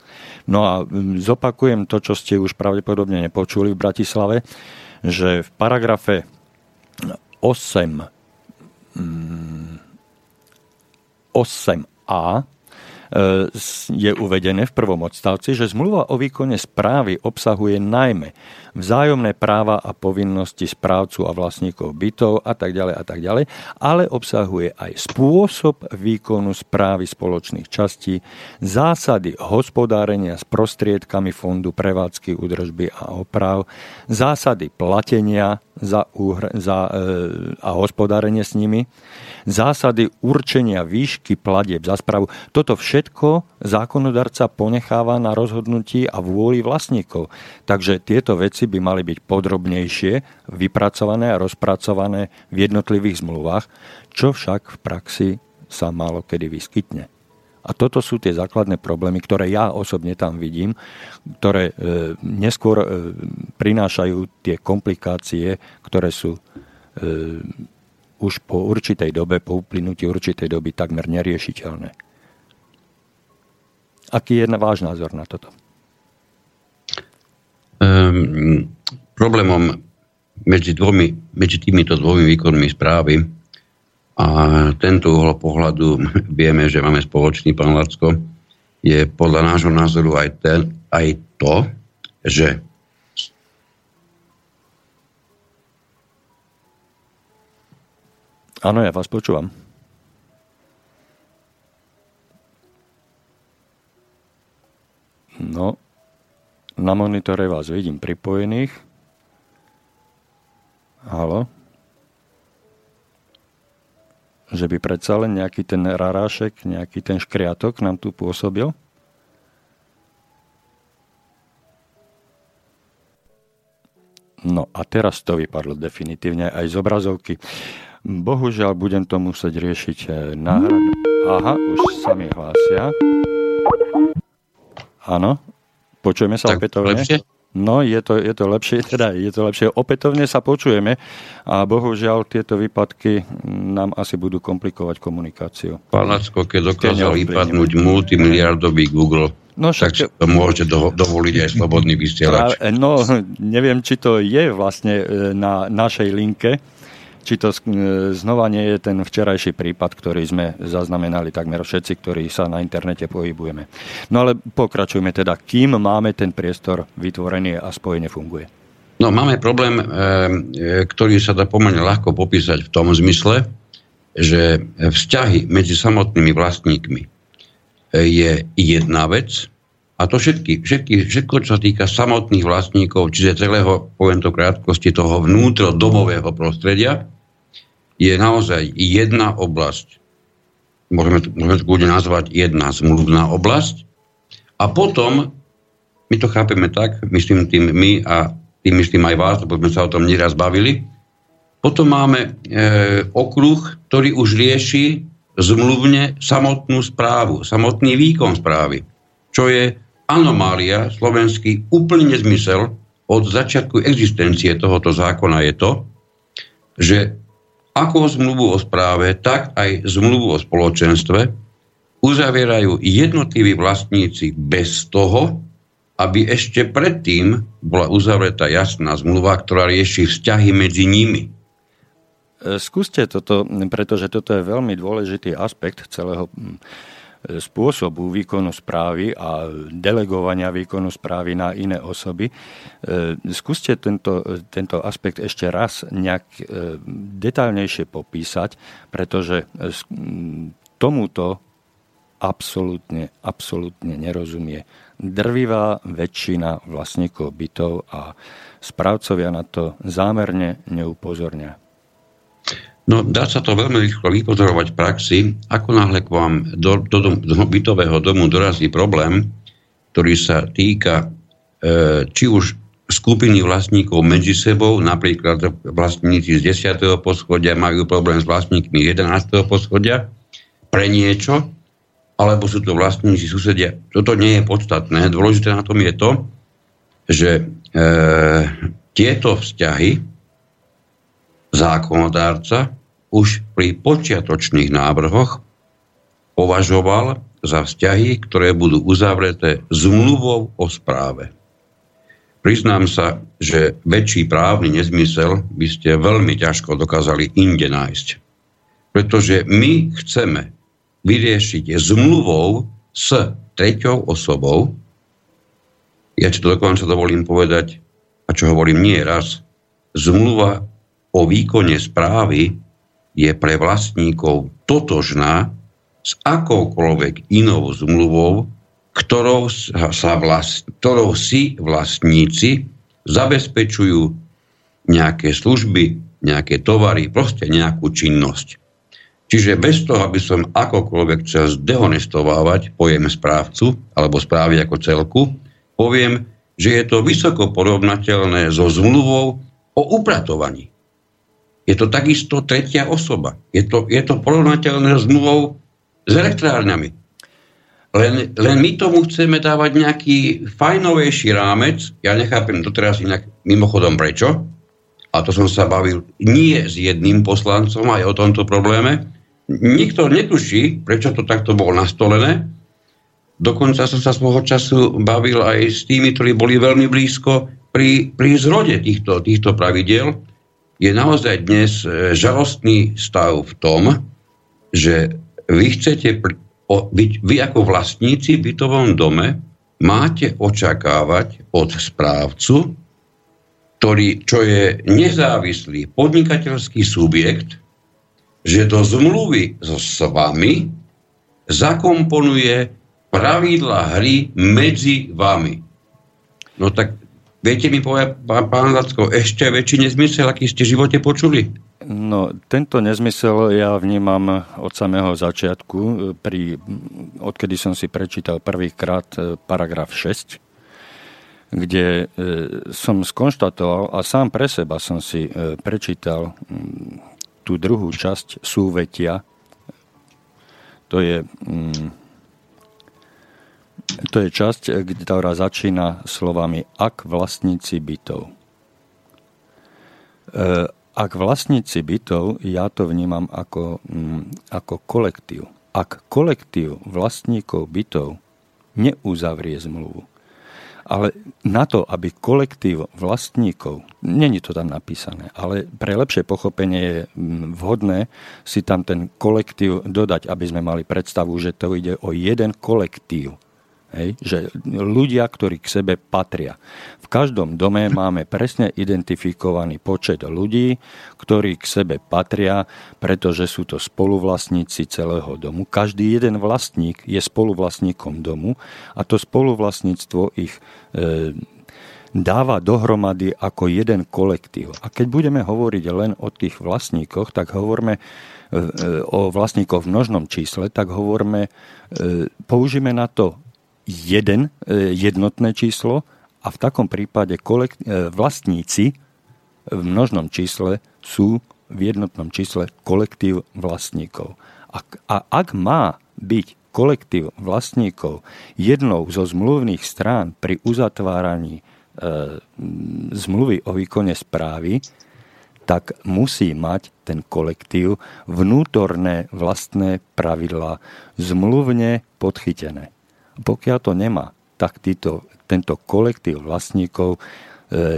S1: No a mm, zopakujem to, čo ste už pravdepodobne nepočuli v Bratislave, že v paragrafe 8 8a E, je uvedené v prvom odstavci, že zmluva o výkone správy obsahuje najmä vzájomné práva a povinnosti správcu a vlastníkov bytov a tak ďalej a tak ďalej, ale obsahuje aj spôsob výkonu správy spoločných častí, zásady hospodárenia s prostriedkami fondu prevádzky, údržby a oprav, zásady platenia za, úhr- za, e, a hospodárenie s nimi, zásady určenia výšky platieb za správu. Toto všetko zákonodarca ponecháva na rozhodnutí a vôli vlastníkov. Takže tieto veci by mali byť podrobnejšie, vypracované a rozpracované v jednotlivých zmluvách, čo však v praxi sa málo kedy vyskytne. A toto sú tie základné problémy, ktoré ja osobne tam vidím, ktoré e, neskôr e, prinášajú tie komplikácie, ktoré sú e, už po určitej dobe, po uplynutí určitej doby takmer neriešiteľné. Aký je váš názor na toto?
S3: Um, problémom medzi, dvomi, medzi týmito dvomi výkonmi správy a tento uhol pohľadu vieme, že máme spoločný, pán Lacko, je podľa nášho názoru aj, ten, aj to, že
S1: Áno, ja vás počúvam. No, na monitore vás vidím pripojených. Halo? Že by predsa len nejaký ten rarášek, nejaký ten škriatok nám tu pôsobil? No a teraz to vypadlo definitívne aj z obrazovky. Bohužiaľ budem to musieť riešiť eh, náhrad. Aha, už sa mi hlásia. Áno, počujeme sa tak opätovne. Lepšie? No, je to, je to lepšie, teda je to lepšie. Opätovne sa počujeme a bohužiaľ tieto výpadky nám asi budú komplikovať komunikáciu.
S3: Pán Lacko, keď dokázal vypadnúť multimiliardový Google, No však... Tak to môžete do, dovoliť aj slobodný vysielač.
S1: No, neviem, či to je vlastne eh, na našej linke, či to znova nie je ten včerajší prípad, ktorý sme zaznamenali takmer všetci, ktorí sa na internete pohybujeme. No ale pokračujme teda, kým máme ten priestor vytvorený a spojenie funguje.
S3: No máme problém, eh, ktorý sa dá pomerne ľahko popísať v tom zmysle, že vzťahy medzi samotnými vlastníkmi je jedna vec, a to všetky, všetky, všetko, čo sa týka samotných vlastníkov, čiže celého, poviem to krátkosti, toho vnútrodomového prostredia, je naozaj jedna oblasť. Môžeme, môžeme to kľudne nazvať jedna zmluvná oblasť. A potom, my to chápeme tak, myslím tým my a tým myslím aj vás, lebo sme sa o tom nieraz bavili, potom máme e, okruh, ktorý už rieši zmluvne samotnú správu, samotný výkon správy, čo je anomália, slovenský úplný nezmysel od začiatku existencie tohoto zákona je to, že ako zmluvu o správe, tak aj zmluvu o spoločenstve uzavierajú jednotliví vlastníci bez toho, aby ešte predtým bola uzavretá jasná zmluva, ktorá rieši vzťahy medzi nimi.
S1: Skúste toto, pretože toto je veľmi dôležitý aspekt celého spôsobu výkonu správy a delegovania výkonu správy na iné osoby. E, skúste tento, tento aspekt ešte raz nejak e, detaľnejšie popísať, pretože tomuto absolútne, absolútne nerozumie drvivá väčšina vlastníkov bytov a správcovia na to zámerne neupozorňa.
S3: No, dá sa to veľmi rýchlo vypozorovať v praxi. Ako náhle k vám do, do, dom, do bytového domu dorazí problém, ktorý sa týka e, či už skupiny vlastníkov medzi sebou, napríklad vlastníci z 10. poschodia majú problém s vlastníkmi 11. poschodia pre niečo, alebo sú to vlastníci susedia. Toto nie je podstatné. Dôležité na tom je to, že e, tieto vzťahy zákonodárca už pri počiatočných návrhoch považoval za vzťahy, ktoré budú uzavreté zmluvou o správe. priznám sa, že väčší právny nezmysel by ste veľmi ťažko dokázali inde nájsť. Pretože my chceme vyriešiť zmluvou s treťou osobou, ja ti to dokonca dovolím povedať, a čo hovorím nie raz, zmluva o výkone správy je pre vlastníkov totožná s akoukoľvek inou zmluvou, ktorou, sa vlast, ktorou si vlastníci zabezpečujú nejaké služby, nejaké tovary, proste nejakú činnosť. Čiže bez toho, aby som akokoľvek chcel zdehonestovávať pojem správcu alebo správy ako celku, poviem, že je to vysoko porovnateľné so zmluvou o upratovaní. Je to takisto tretia osoba. Je to, je to porovnateľné s zmluvou s elektrárňami. Len, len my tomu chceme dávať nejaký fajnovejší rámec. Ja nechápem doteraz inak mimochodom prečo. A to som sa bavil nie s jedným poslancom aj o tomto probléme. Nikto netuší, prečo to takto bolo nastolené. Dokonca som sa svojho času bavil aj s tými, ktorí boli veľmi blízko pri, pri zrode týchto, týchto pravidel je naozaj dnes e, žalostný stav v tom, že vy chcete byť, vy ako vlastníci v bytovom dome máte očakávať od správcu, ktorý, čo je nezávislý podnikateľský subjekt, že do zmluvy so s vami zakomponuje pravidla hry medzi vami. No tak Viete mi povedať, pán, pán Lacko, ešte väčší nezmysel, aký ste v živote počuli?
S1: No, tento nezmysel ja vnímam od samého začiatku, pri, odkedy som si prečítal prvýkrát e, paragraf 6, kde e, som skonštatoval a sám pre seba som si e, prečítal tú druhú časť súvetia. To je to je časť, ktorá začína slovami ak vlastníci bytov. E, ak vlastníci bytov, ja to vnímam ako, mm, ako kolektív. Ak kolektív vlastníkov bytov neuzavrie zmluvu, ale na to, aby kolektív vlastníkov, není to tam napísané, ale pre lepšie pochopenie je mm, vhodné si tam ten kolektív dodať, aby sme mali predstavu, že to ide o jeden kolektív Hej, že ľudia, ktorí k sebe patria. V každom dome máme presne identifikovaný počet ľudí, ktorí k sebe patria, pretože sú to spoluvlastníci celého domu. Každý jeden vlastník je spoluvlastníkom domu a to spoluvlastníctvo ich e, dáva dohromady ako jeden kolektív. A keď budeme hovoriť len o tých vlastníkoch, tak hovoríme e, o vlastníkoch v množnom čísle, tak hovoríme, e, použijeme na to jeden, e, jednotné číslo a v takom prípade e, vlastníci v množnom čísle sú v jednotnom čísle kolektív vlastníkov. A, a ak má byť kolektív vlastníkov jednou zo zmluvných strán pri uzatváraní e, zmluvy o výkone správy, tak musí mať ten kolektív vnútorné vlastné pravidlá zmluvne podchytené. Pokiaľ to nemá, tak títo, tento kolektív vlastníkov e,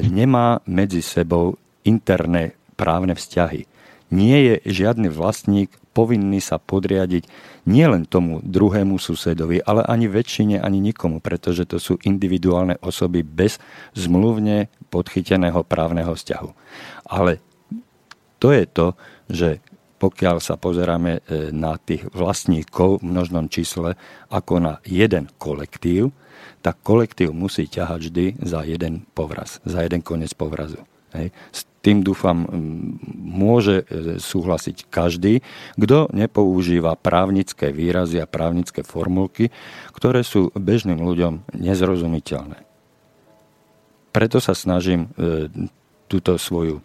S1: nemá medzi sebou interné právne vzťahy. Nie je žiadny vlastník povinný sa podriadiť nielen tomu druhému susedovi, ale ani väčšine, ani nikomu, pretože to sú individuálne osoby bez zmluvne podchyteného právneho vzťahu. Ale to je to, že pokiaľ sa pozeráme e, na tých vlastníkov v množnom čísle ako na jeden kolektív, tak kolektív musí ťahať vždy za jeden povraz, za jeden koniec povrazu. Hej. S tým dúfam, môže e, súhlasiť každý, kto nepoužíva právnické výrazy a právnické formulky, ktoré sú bežným ľuďom nezrozumiteľné. Preto sa snažím e, túto svoju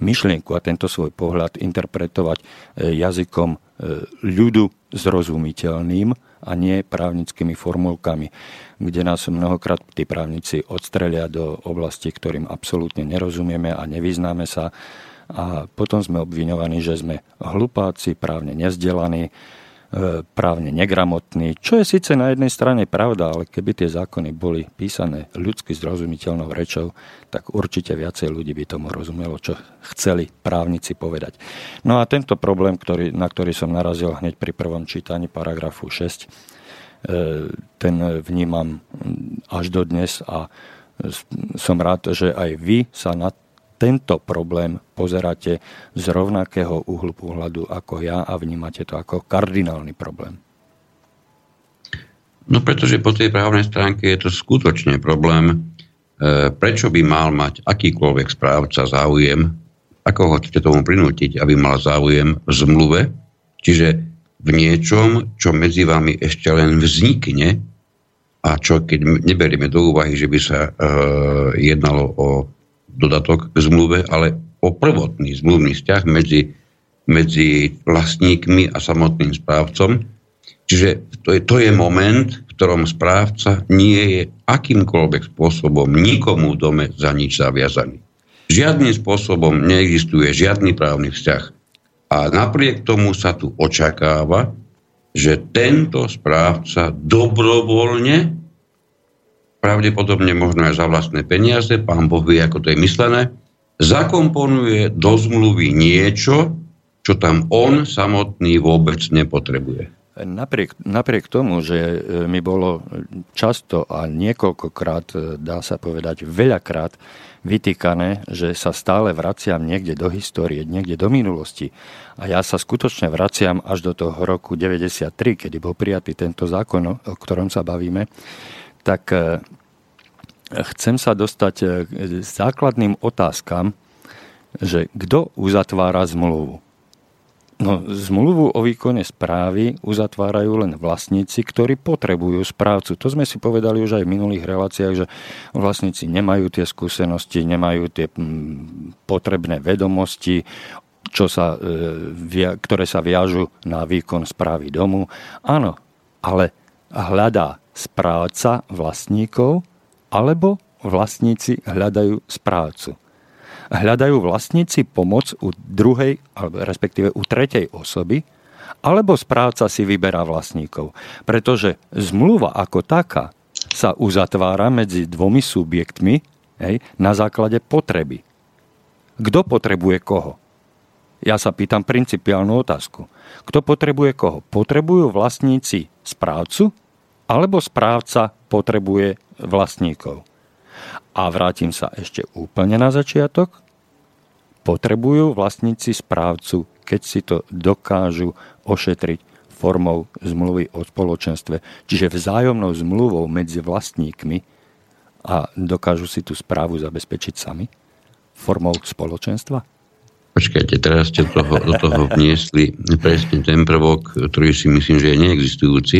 S1: myšlienku a tento svoj pohľad interpretovať e, jazykom e, ľudu zrozumiteľným a nie právnickými formulkami, kde nás mnohokrát tí právnici odstrelia do oblasti, ktorým absolútne nerozumieme a nevyznáme sa. A potom sme obviňovaní, že sme hlupáci, právne nezdelaní právne negramotný, čo je síce na jednej strane pravda, ale keby tie zákony boli písané ľudsky zrozumiteľnou rečou, tak určite viacej ľudí by tomu rozumelo, čo chceli právnici povedať. No a tento problém, ktorý, na ktorý som narazil hneď pri prvom čítaní paragrafu 6, e, ten vnímam až do dnes a som rád, že aj vy sa na tento problém pozeráte z rovnakého uhlu pohľadu ako ja a vnímate to ako kardinálny problém?
S3: No pretože po tej právnej stránke je to skutočne problém, e, prečo by mal mať akýkoľvek správca záujem, ako ho chcete tomu prinútiť, aby mal záujem v zmluve, čiže v niečom, čo medzi vami ešte len vznikne a čo keď neberieme do úvahy, že by sa e, jednalo o dodatok k zmluve, ale o prvotný zmluvný vzťah medzi, medzi vlastníkmi a samotným správcom. Čiže to je, to je moment, v ktorom správca nie je akýmkoľvek spôsobom nikomu v dome za nič zaviazaný. Žiadnym spôsobom neexistuje žiadny právny vzťah. A napriek tomu sa tu očakáva, že tento správca dobrovoľne pravdepodobne možno aj za vlastné peniaze, pán Boh vie, ako to je myslené, zakomponuje do zmluvy niečo, čo tam on samotný vôbec nepotrebuje.
S1: Napriek, napriek tomu, že e, mi bolo často a niekoľkokrát, e, dá sa povedať veľakrát, vytýkané, že sa stále vraciam niekde do histórie, niekde do minulosti. A ja sa skutočne vraciam až do toho roku 93, kedy bol prijatý tento zákon, o ktorom sa bavíme tak e, chcem sa dostať e, k základným otázkam, že kto uzatvára zmluvu. No, zmluvu o výkone správy uzatvárajú len vlastníci, ktorí potrebujú správcu. To sme si povedali už aj v minulých reláciách, že vlastníci nemajú tie skúsenosti, nemajú tie potrebné vedomosti, čo sa, e, ktoré sa viažu na výkon správy domu. Áno, ale hľadá správca vlastníkov, alebo vlastníci hľadajú správcu. Hľadajú vlastníci pomoc u druhej, respektíve u tretej osoby, alebo správca si vyberá vlastníkov. Pretože zmluva ako taká sa uzatvára medzi dvomi subjektmi hej, na základe potreby. Kto potrebuje koho? Ja sa pýtam principiálnu otázku. Kto potrebuje koho? Potrebujú vlastníci správcu alebo správca potrebuje vlastníkov. A vrátim sa ešte úplne na začiatok. Potrebujú vlastníci správcu, keď si to dokážu ošetriť formou zmluvy o spoločenstve, čiže vzájomnou zmluvou medzi vlastníkmi a dokážu si tú správu zabezpečiť sami formou spoločenstva?
S3: Počkajte, teraz ste toho, do toho vniesli presne ten prvok, ktorý si myslím, že je neexistujúci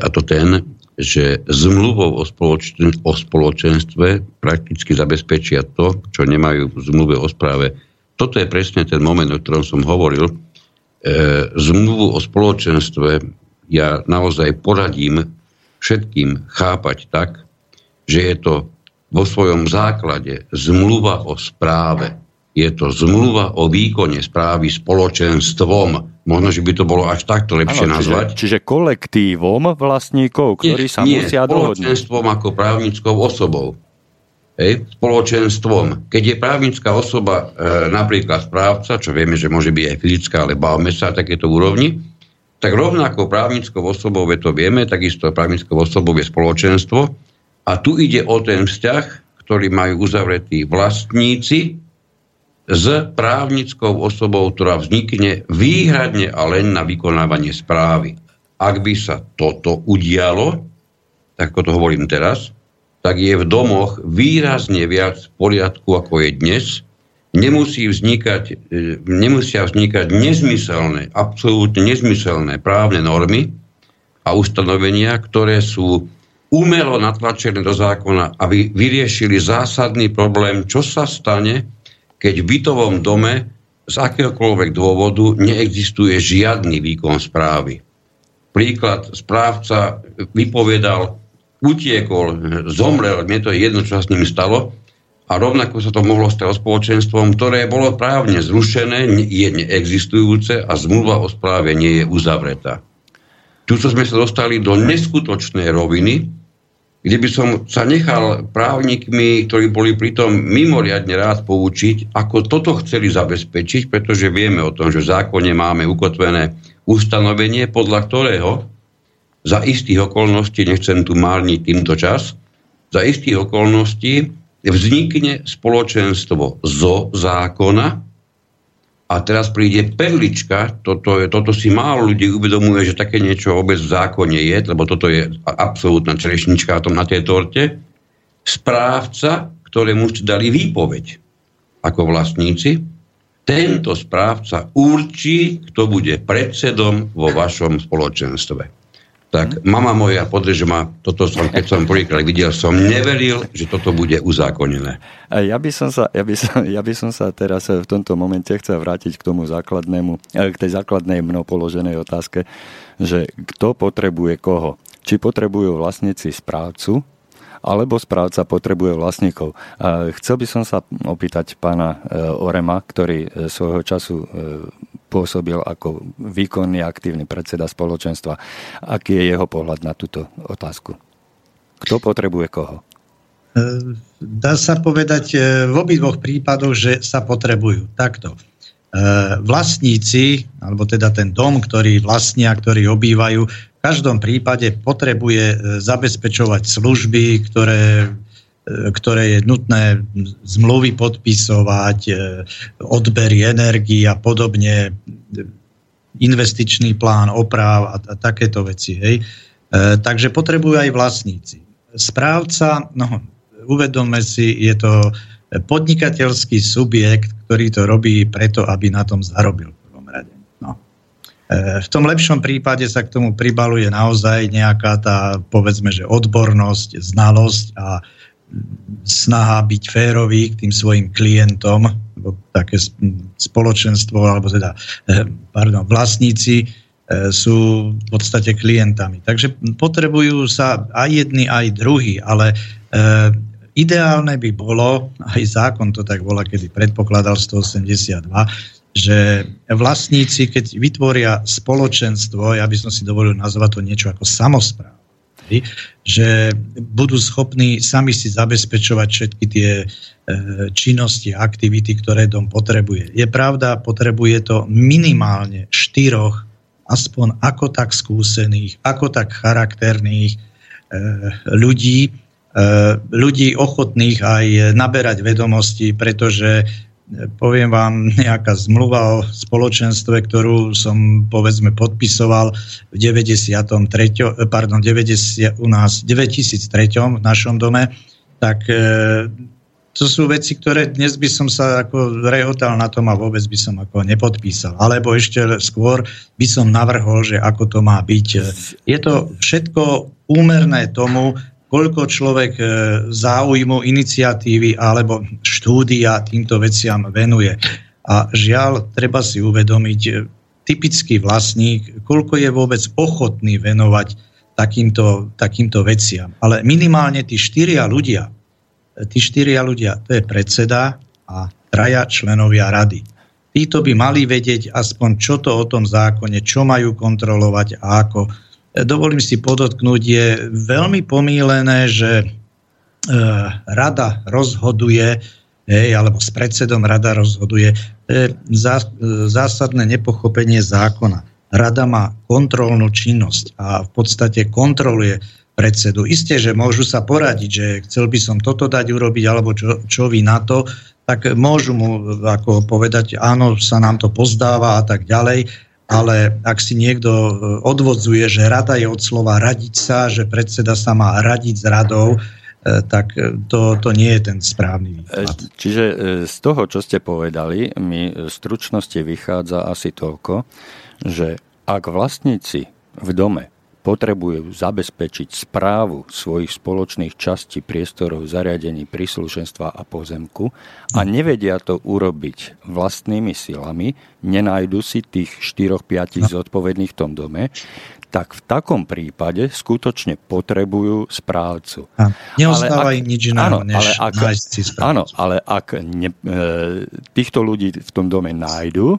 S3: a to ten, že zmluvou o, spoločenstve, o spoločenstve prakticky zabezpečia to, čo nemajú v zmluve o správe. Toto je presne ten moment, o ktorom som hovoril. E, zmluvu o spoločenstve ja naozaj poradím všetkým chápať tak, že je to vo svojom základe zmluva o správe je to zmluva o výkone správy spoločenstvom. Možno, že by to bolo až takto lepšie ano,
S1: nazvať. Čiže, čiže kolektívom vlastníkov, ktorí nie, sa nie, musia dohodnúť.
S3: spoločenstvom ako právnickou osobou. Hej, spoločenstvom. Keď je právnická osoba, e, napríklad správca, čo vieme, že môže byť aj fyzická, ale bavme sa takéto úrovni, tak rovnako právnickou osobou, to vieme, takisto právnickou osobou je spoločenstvo. A tu ide o ten vzťah, ktorý majú uzavretí vlastníci s právnickou osobou, ktorá vznikne výhradne a len na vykonávanie správy. Ak by sa toto udialo, tak ako to hovorím teraz, tak je v domoch výrazne viac poriadku, ako je dnes. Nemusí vznikať, e, nemusia vznikať nezmyselné, absolútne nezmyselné právne normy a ustanovenia, ktoré sú umelo natlačené do zákona, aby vyriešili zásadný problém, čo sa stane, keď v bytovom dome z akéhokoľvek dôvodu neexistuje žiadny výkon správy. Príklad, správca vypovedal, utiekol, zomrel, mne to je jedno, čo sa s ním stalo, a rovnako sa to mohlo stať spoločenstvom, ktoré bolo právne zrušené, je neexistujúce a zmluva o správe nie je uzavretá. Tu sme sa dostali do neskutočnej roviny, kde by som sa nechal právnikmi, ktorí boli pritom mimoriadne rád poučiť, ako toto chceli zabezpečiť, pretože vieme o tom, že v zákone máme ukotvené ustanovenie, podľa ktorého za istých okolností, nechcem tu márniť týmto čas, za istých okolností vznikne spoločenstvo zo zákona, a teraz príde perlička, toto, toto si málo ľudí uvedomuje, že také niečo vôbec v zákone je, lebo toto je absolútna čerešnička tom na tej torte. Správca, ktorému ste dali výpoveď ako vlastníci, tento správca určí, kto bude predsedom vo vašom spoločenstve tak mama moja podreže ma, toto som, keď som prvýkrát videl, som neveril, že toto bude uzákonené.
S1: Ja by, som sa, ja, by som, ja by som sa teraz v tomto momente chcel vrátiť k tomu základnému, eh, k tej základnej mnou položenej otázke, že kto potrebuje koho. Či potrebujú vlastníci správcu, alebo správca potrebuje vlastníkov. Chcel by som sa opýtať pána e, Orema, ktorý e, svojho času e, pôsobil ako výkonný aktívny predseda spoločenstva. Aký je jeho pohľad na túto otázku? Kto potrebuje koho?
S4: Dá sa povedať v obidvoch prípadoch, že sa potrebujú. Takto. Vlastníci, alebo teda ten dom, ktorý vlastnia, ktorý obývajú, každom prípade potrebuje e, zabezpečovať služby, ktoré, e, ktoré je nutné zmluvy podpisovať, e, odbery energii a podobne, investičný plán, oprav a, a takéto veci. Hej. Takže potrebujú aj vlastníci. Správca, no, uvedome si, je to podnikateľský subjekt, ktorý to robí preto, aby na tom zarobil. E, v tom lepšom prípade sa k tomu pribaluje naozaj nejaká tá, povedzme, že odbornosť, znalosť a snaha byť férový k tým svojim klientom, také spoločenstvo, alebo teda, e, pardon, vlastníci e, sú v podstate klientami. Takže potrebujú sa aj jedni, aj druhí, ale ideálne by bolo, aj zákon to tak bola, kedy predpokladal 182, že vlastníci, keď vytvoria spoločenstvo, ja by som si dovolil nazvať to niečo ako samozpráva, že budú schopní sami si zabezpečovať všetky tie e, činnosti a aktivity, ktoré dom potrebuje. Je pravda, potrebuje to minimálne štyroch, aspoň ako tak skúsených, ako tak charakterných e, ľudí, e, ľudí ochotných aj naberať vedomosti, pretože poviem vám nejaká zmluva o spoločenstve, ktorú som povedzme podpisoval v 93. pardon, 90, u nás 2003. v našom dome, tak e, to sú veci, ktoré dnes by som sa ako rehotal na tom a vôbec by som ako nepodpísal. Alebo ešte skôr by som navrhol, že ako to má byť. Je to všetko úmerné tomu, koľko človek e, záujmu, iniciatívy alebo štúdia týmto veciam venuje. A žiaľ, treba si uvedomiť, e, typický vlastník, koľko je vôbec ochotný venovať takýmto, takýmto veciam. Ale minimálne tí štyria ľudia, tí štyria ľudia, to je predseda a traja členovia rady. Títo by mali vedieť aspoň, čo to o tom zákone, čo majú kontrolovať a ako dovolím si podotknúť, je veľmi pomílené, že e, rada rozhoduje, alebo s predsedom rada rozhoduje, to je zásadné nepochopenie zákona. Rada má kontrolnú činnosť a v podstate kontroluje predsedu. Isté, že môžu sa poradiť, že chcel by som toto dať urobiť, alebo čo, čo vy na to, tak môžu mu ako povedať, áno, sa nám to pozdáva a tak ďalej, ale ak si niekto e, odvodzuje, že rada je od slova radiť sa, že predseda sa má radiť s radou, e, tak e, to, to nie je ten správny výklad.
S1: Čiže z toho, čo ste povedali, mi v stručnosti vychádza asi toľko, že ak vlastníci v dome potrebujú zabezpečiť správu svojich spoločných častí priestorov, zariadení, príslušenstva a pozemku a nevedia to urobiť vlastnými silami, nenajdu si tých 4-5 no. zodpovedných v tom dome, tak v takom prípade skutočne potrebujú správcu.
S4: A neostáva ale im nič iného, než ale ak, nájsť si správcu.
S1: Áno, ale ak ne, e, týchto ľudí v tom dome nájdu,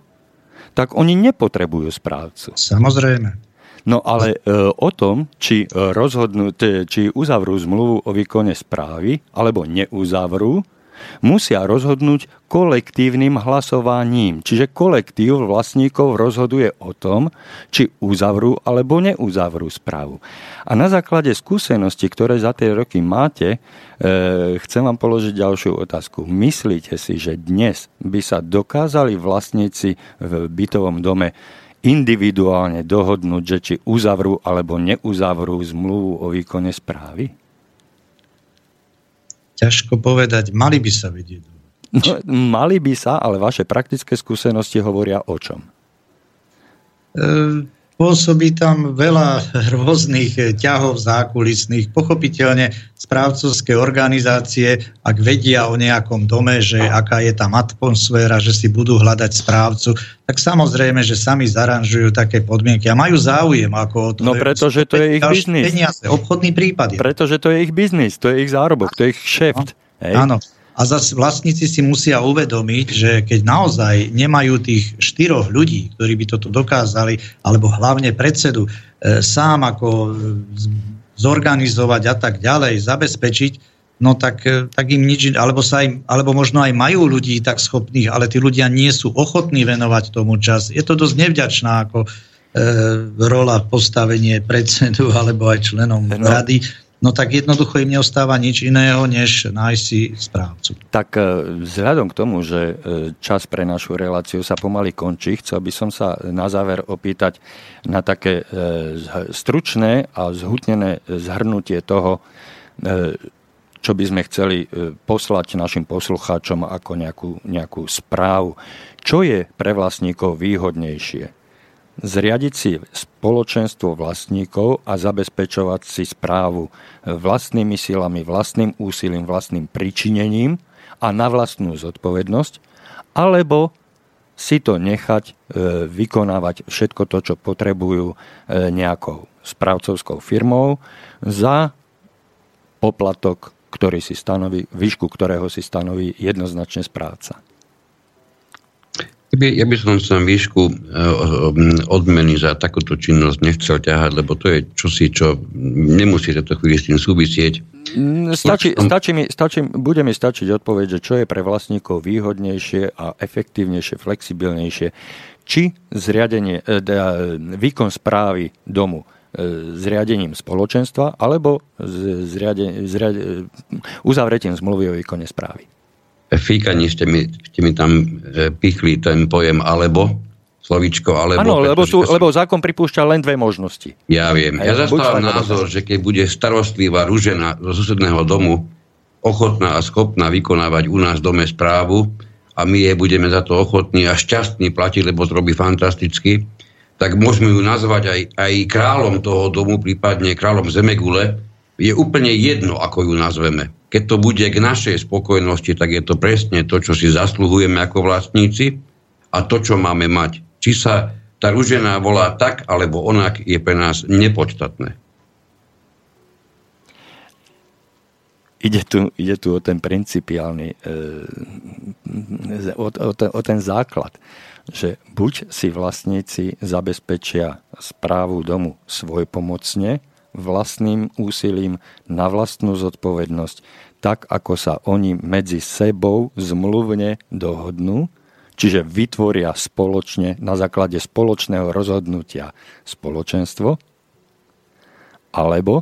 S1: tak oni nepotrebujú správcu.
S4: Samozrejme.
S1: No ale e, o tom, či, rozhodnú, či uzavrú zmluvu o výkone správy, alebo neuzavrú, musia rozhodnúť kolektívnym hlasovaním. Čiže kolektív vlastníkov rozhoduje o tom, či uzavrú alebo neuzavrú správu. A na základe skúsenosti, ktoré za tie roky máte, e, chcem vám položiť ďalšiu otázku. Myslíte si, že dnes by sa dokázali vlastníci v bytovom dome individuálne dohodnúť, že či uzavrú alebo neuzavrú zmluvu o výkone správy?
S4: Ťažko povedať, mali by sa vedieť.
S1: No, mali by sa, ale vaše praktické skúsenosti hovoria o čom?
S4: E, pôsobí tam veľa rôznych ťahov zákulisných. Pochopiteľne správcovské organizácie, ak vedia o nejakom dome, že aká je tam atmosféra, že si budú hľadať správcu, tak samozrejme, že sami zaranžujú také podmienky a majú záujem ako o to.
S1: No pretože to je ich biznis.
S4: Peniaze, obchodný prípad.
S1: Je. Pretože to je ich biznis, to je ich zárobok, to je ich šeft.
S4: No, áno. A zase vlastníci si musia uvedomiť, že keď naozaj nemajú tých štyroch ľudí, ktorí by toto dokázali, alebo hlavne predsedu, e, sám ako e, zorganizovať a tak ďalej, zabezpečiť, no tak, e, tak im nič, alebo, sa im, alebo možno aj majú ľudí tak schopných, ale tí ľudia nie sú ochotní venovať tomu čas. Je to dosť nevďačná ako e, rola postavenie predsedu alebo aj členom no. rady no tak jednoducho im neostáva nič iného, než nájsť si správcu.
S1: Tak e, vzhľadom k tomu, že e, čas pre našu reláciu sa pomaly končí, chcel by som sa na záver opýtať na také e, stručné a zhutnené zhrnutie toho, čo by sme chceli poslať našim poslucháčom ako nejakú, nejakú správu. Čo je pre vlastníkov výhodnejšie? Zriadiť si spoločenstvo vlastníkov a zabezpečovať si správu vlastnými silami, vlastným úsilím, vlastným pričinením a na vlastnú zodpovednosť, alebo si to nechať e, vykonávať všetko to, čo potrebujú e, nejakou správcovskou firmou za poplatok, ktorý si stanoví, výšku ktorého si stanoví jednoznačne správca.
S3: Ja by som sa výšku e, odmeny za takúto činnosť nechcel ťahať, lebo to je čosi, čo nemusí to chvíli s tým súvisieť.
S1: Mm, stačí, stačí mi, stačí, bude mi stačiť odpoveď, že čo je pre vlastníkov výhodnejšie a efektívnejšie, flexibilnejšie. Či zriadenie, e, výkon správy domu e, zriadením spoločenstva alebo zriade, zriade, uzavretím zmluvy o výkone správy
S3: fíkaní ste mi, ste mi tam pichli ten pojem alebo, slovičko alebo.
S1: Áno, lebo, sú, lebo zákon pripúšťa len dve možnosti.
S3: Ja viem. Ja, ja zastávam názor, že keď bude starostlivá ružena zo susedného domu ochotná a schopná vykonávať u nás dome správu a my jej budeme za to ochotní a šťastní platiť, lebo to robí fantasticky, tak môžeme ju nazvať aj, aj kráľom toho domu, prípadne kráľom Zemegule. Je úplne jedno, ako ju nazveme keď to bude k našej spokojnosti, tak je to presne to, čo si zasluhujeme ako vlastníci a to, čo máme mať. Či sa tá ružená volá tak, alebo onak, je pre nás nepodstatné.
S1: Ide tu, ide tu o ten principiálny, e, o, o, ten, o ten základ, že buď si vlastníci zabezpečia správu domu svojpomocne, vlastným úsilím na vlastnú zodpovednosť, tak ako sa oni medzi sebou zmluvne dohodnú, čiže vytvoria spoločne na základe spoločného rozhodnutia spoločenstvo, alebo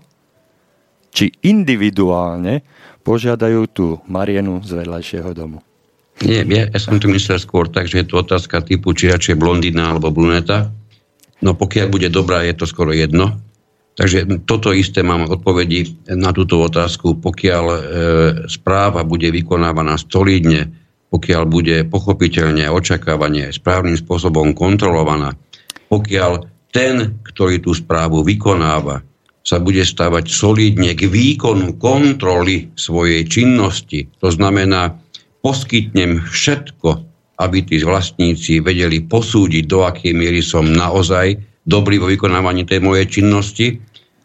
S1: či individuálne požiadajú tú Marienu z vedľajšieho domu.
S3: Nie, ja, ja som tu myslel skôr tak, že je to otázka typu, či radšej blondína alebo bruneta. No pokiaľ bude dobrá, je to skoro jedno. Takže toto isté mám odpovedi na túto otázku. Pokiaľ e, správa bude vykonávaná stolídne, pokiaľ bude pochopiteľne očakávanie správnym spôsobom kontrolovaná, pokiaľ ten, ktorý tú správu vykonáva, sa bude stávať solidne k výkonu kontroly svojej činnosti. To znamená, poskytnem všetko, aby tí vlastníci vedeli posúdiť, do akej miery som naozaj dobrý vo vykonávaní tej mojej činnosti,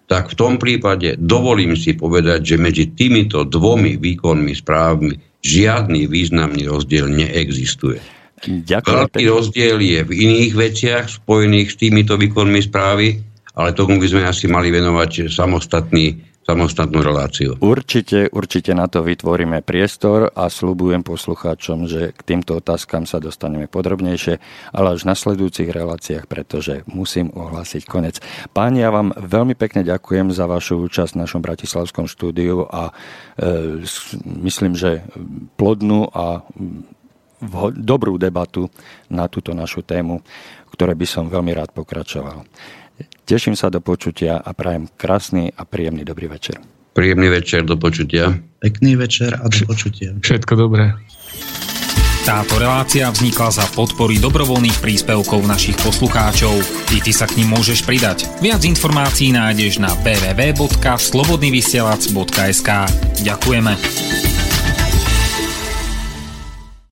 S3: tak v tom prípade dovolím si povedať, že medzi týmito dvomi výkonmi správmi žiadny významný rozdiel neexistuje. Ďakujem. Veľký rozdiel je v iných veciach spojených s týmito výkonmi správy, ale tomu by sme asi mali venovať samostatný samostatnú reláciu.
S1: Určite, určite na to vytvoríme priestor a slúbujem poslucháčom, že k týmto otázkam sa dostaneme podrobnejšie, ale až v nasledujúcich reláciách, pretože musím ohlásiť konec. Páni, ja vám veľmi pekne ďakujem za vašu účasť v našom bratislavskom štúdiu a e, myslím, že plodnú a dobrú debatu na túto našu tému, ktoré by som veľmi rád pokračoval. Teším sa do počutia a prajem krásny a príjemný dobrý večer.
S3: Príjemný večer, do počutia.
S4: Pekný večer a do počutia.
S2: Všetko dobré.
S6: Táto relácia vznikla za podpory dobrovoľných príspevkov našich poslucháčov. I ty sa k ním môžeš pridať. Viac informácií nájdeš na www.slobodnyvysielac.sk Ďakujeme.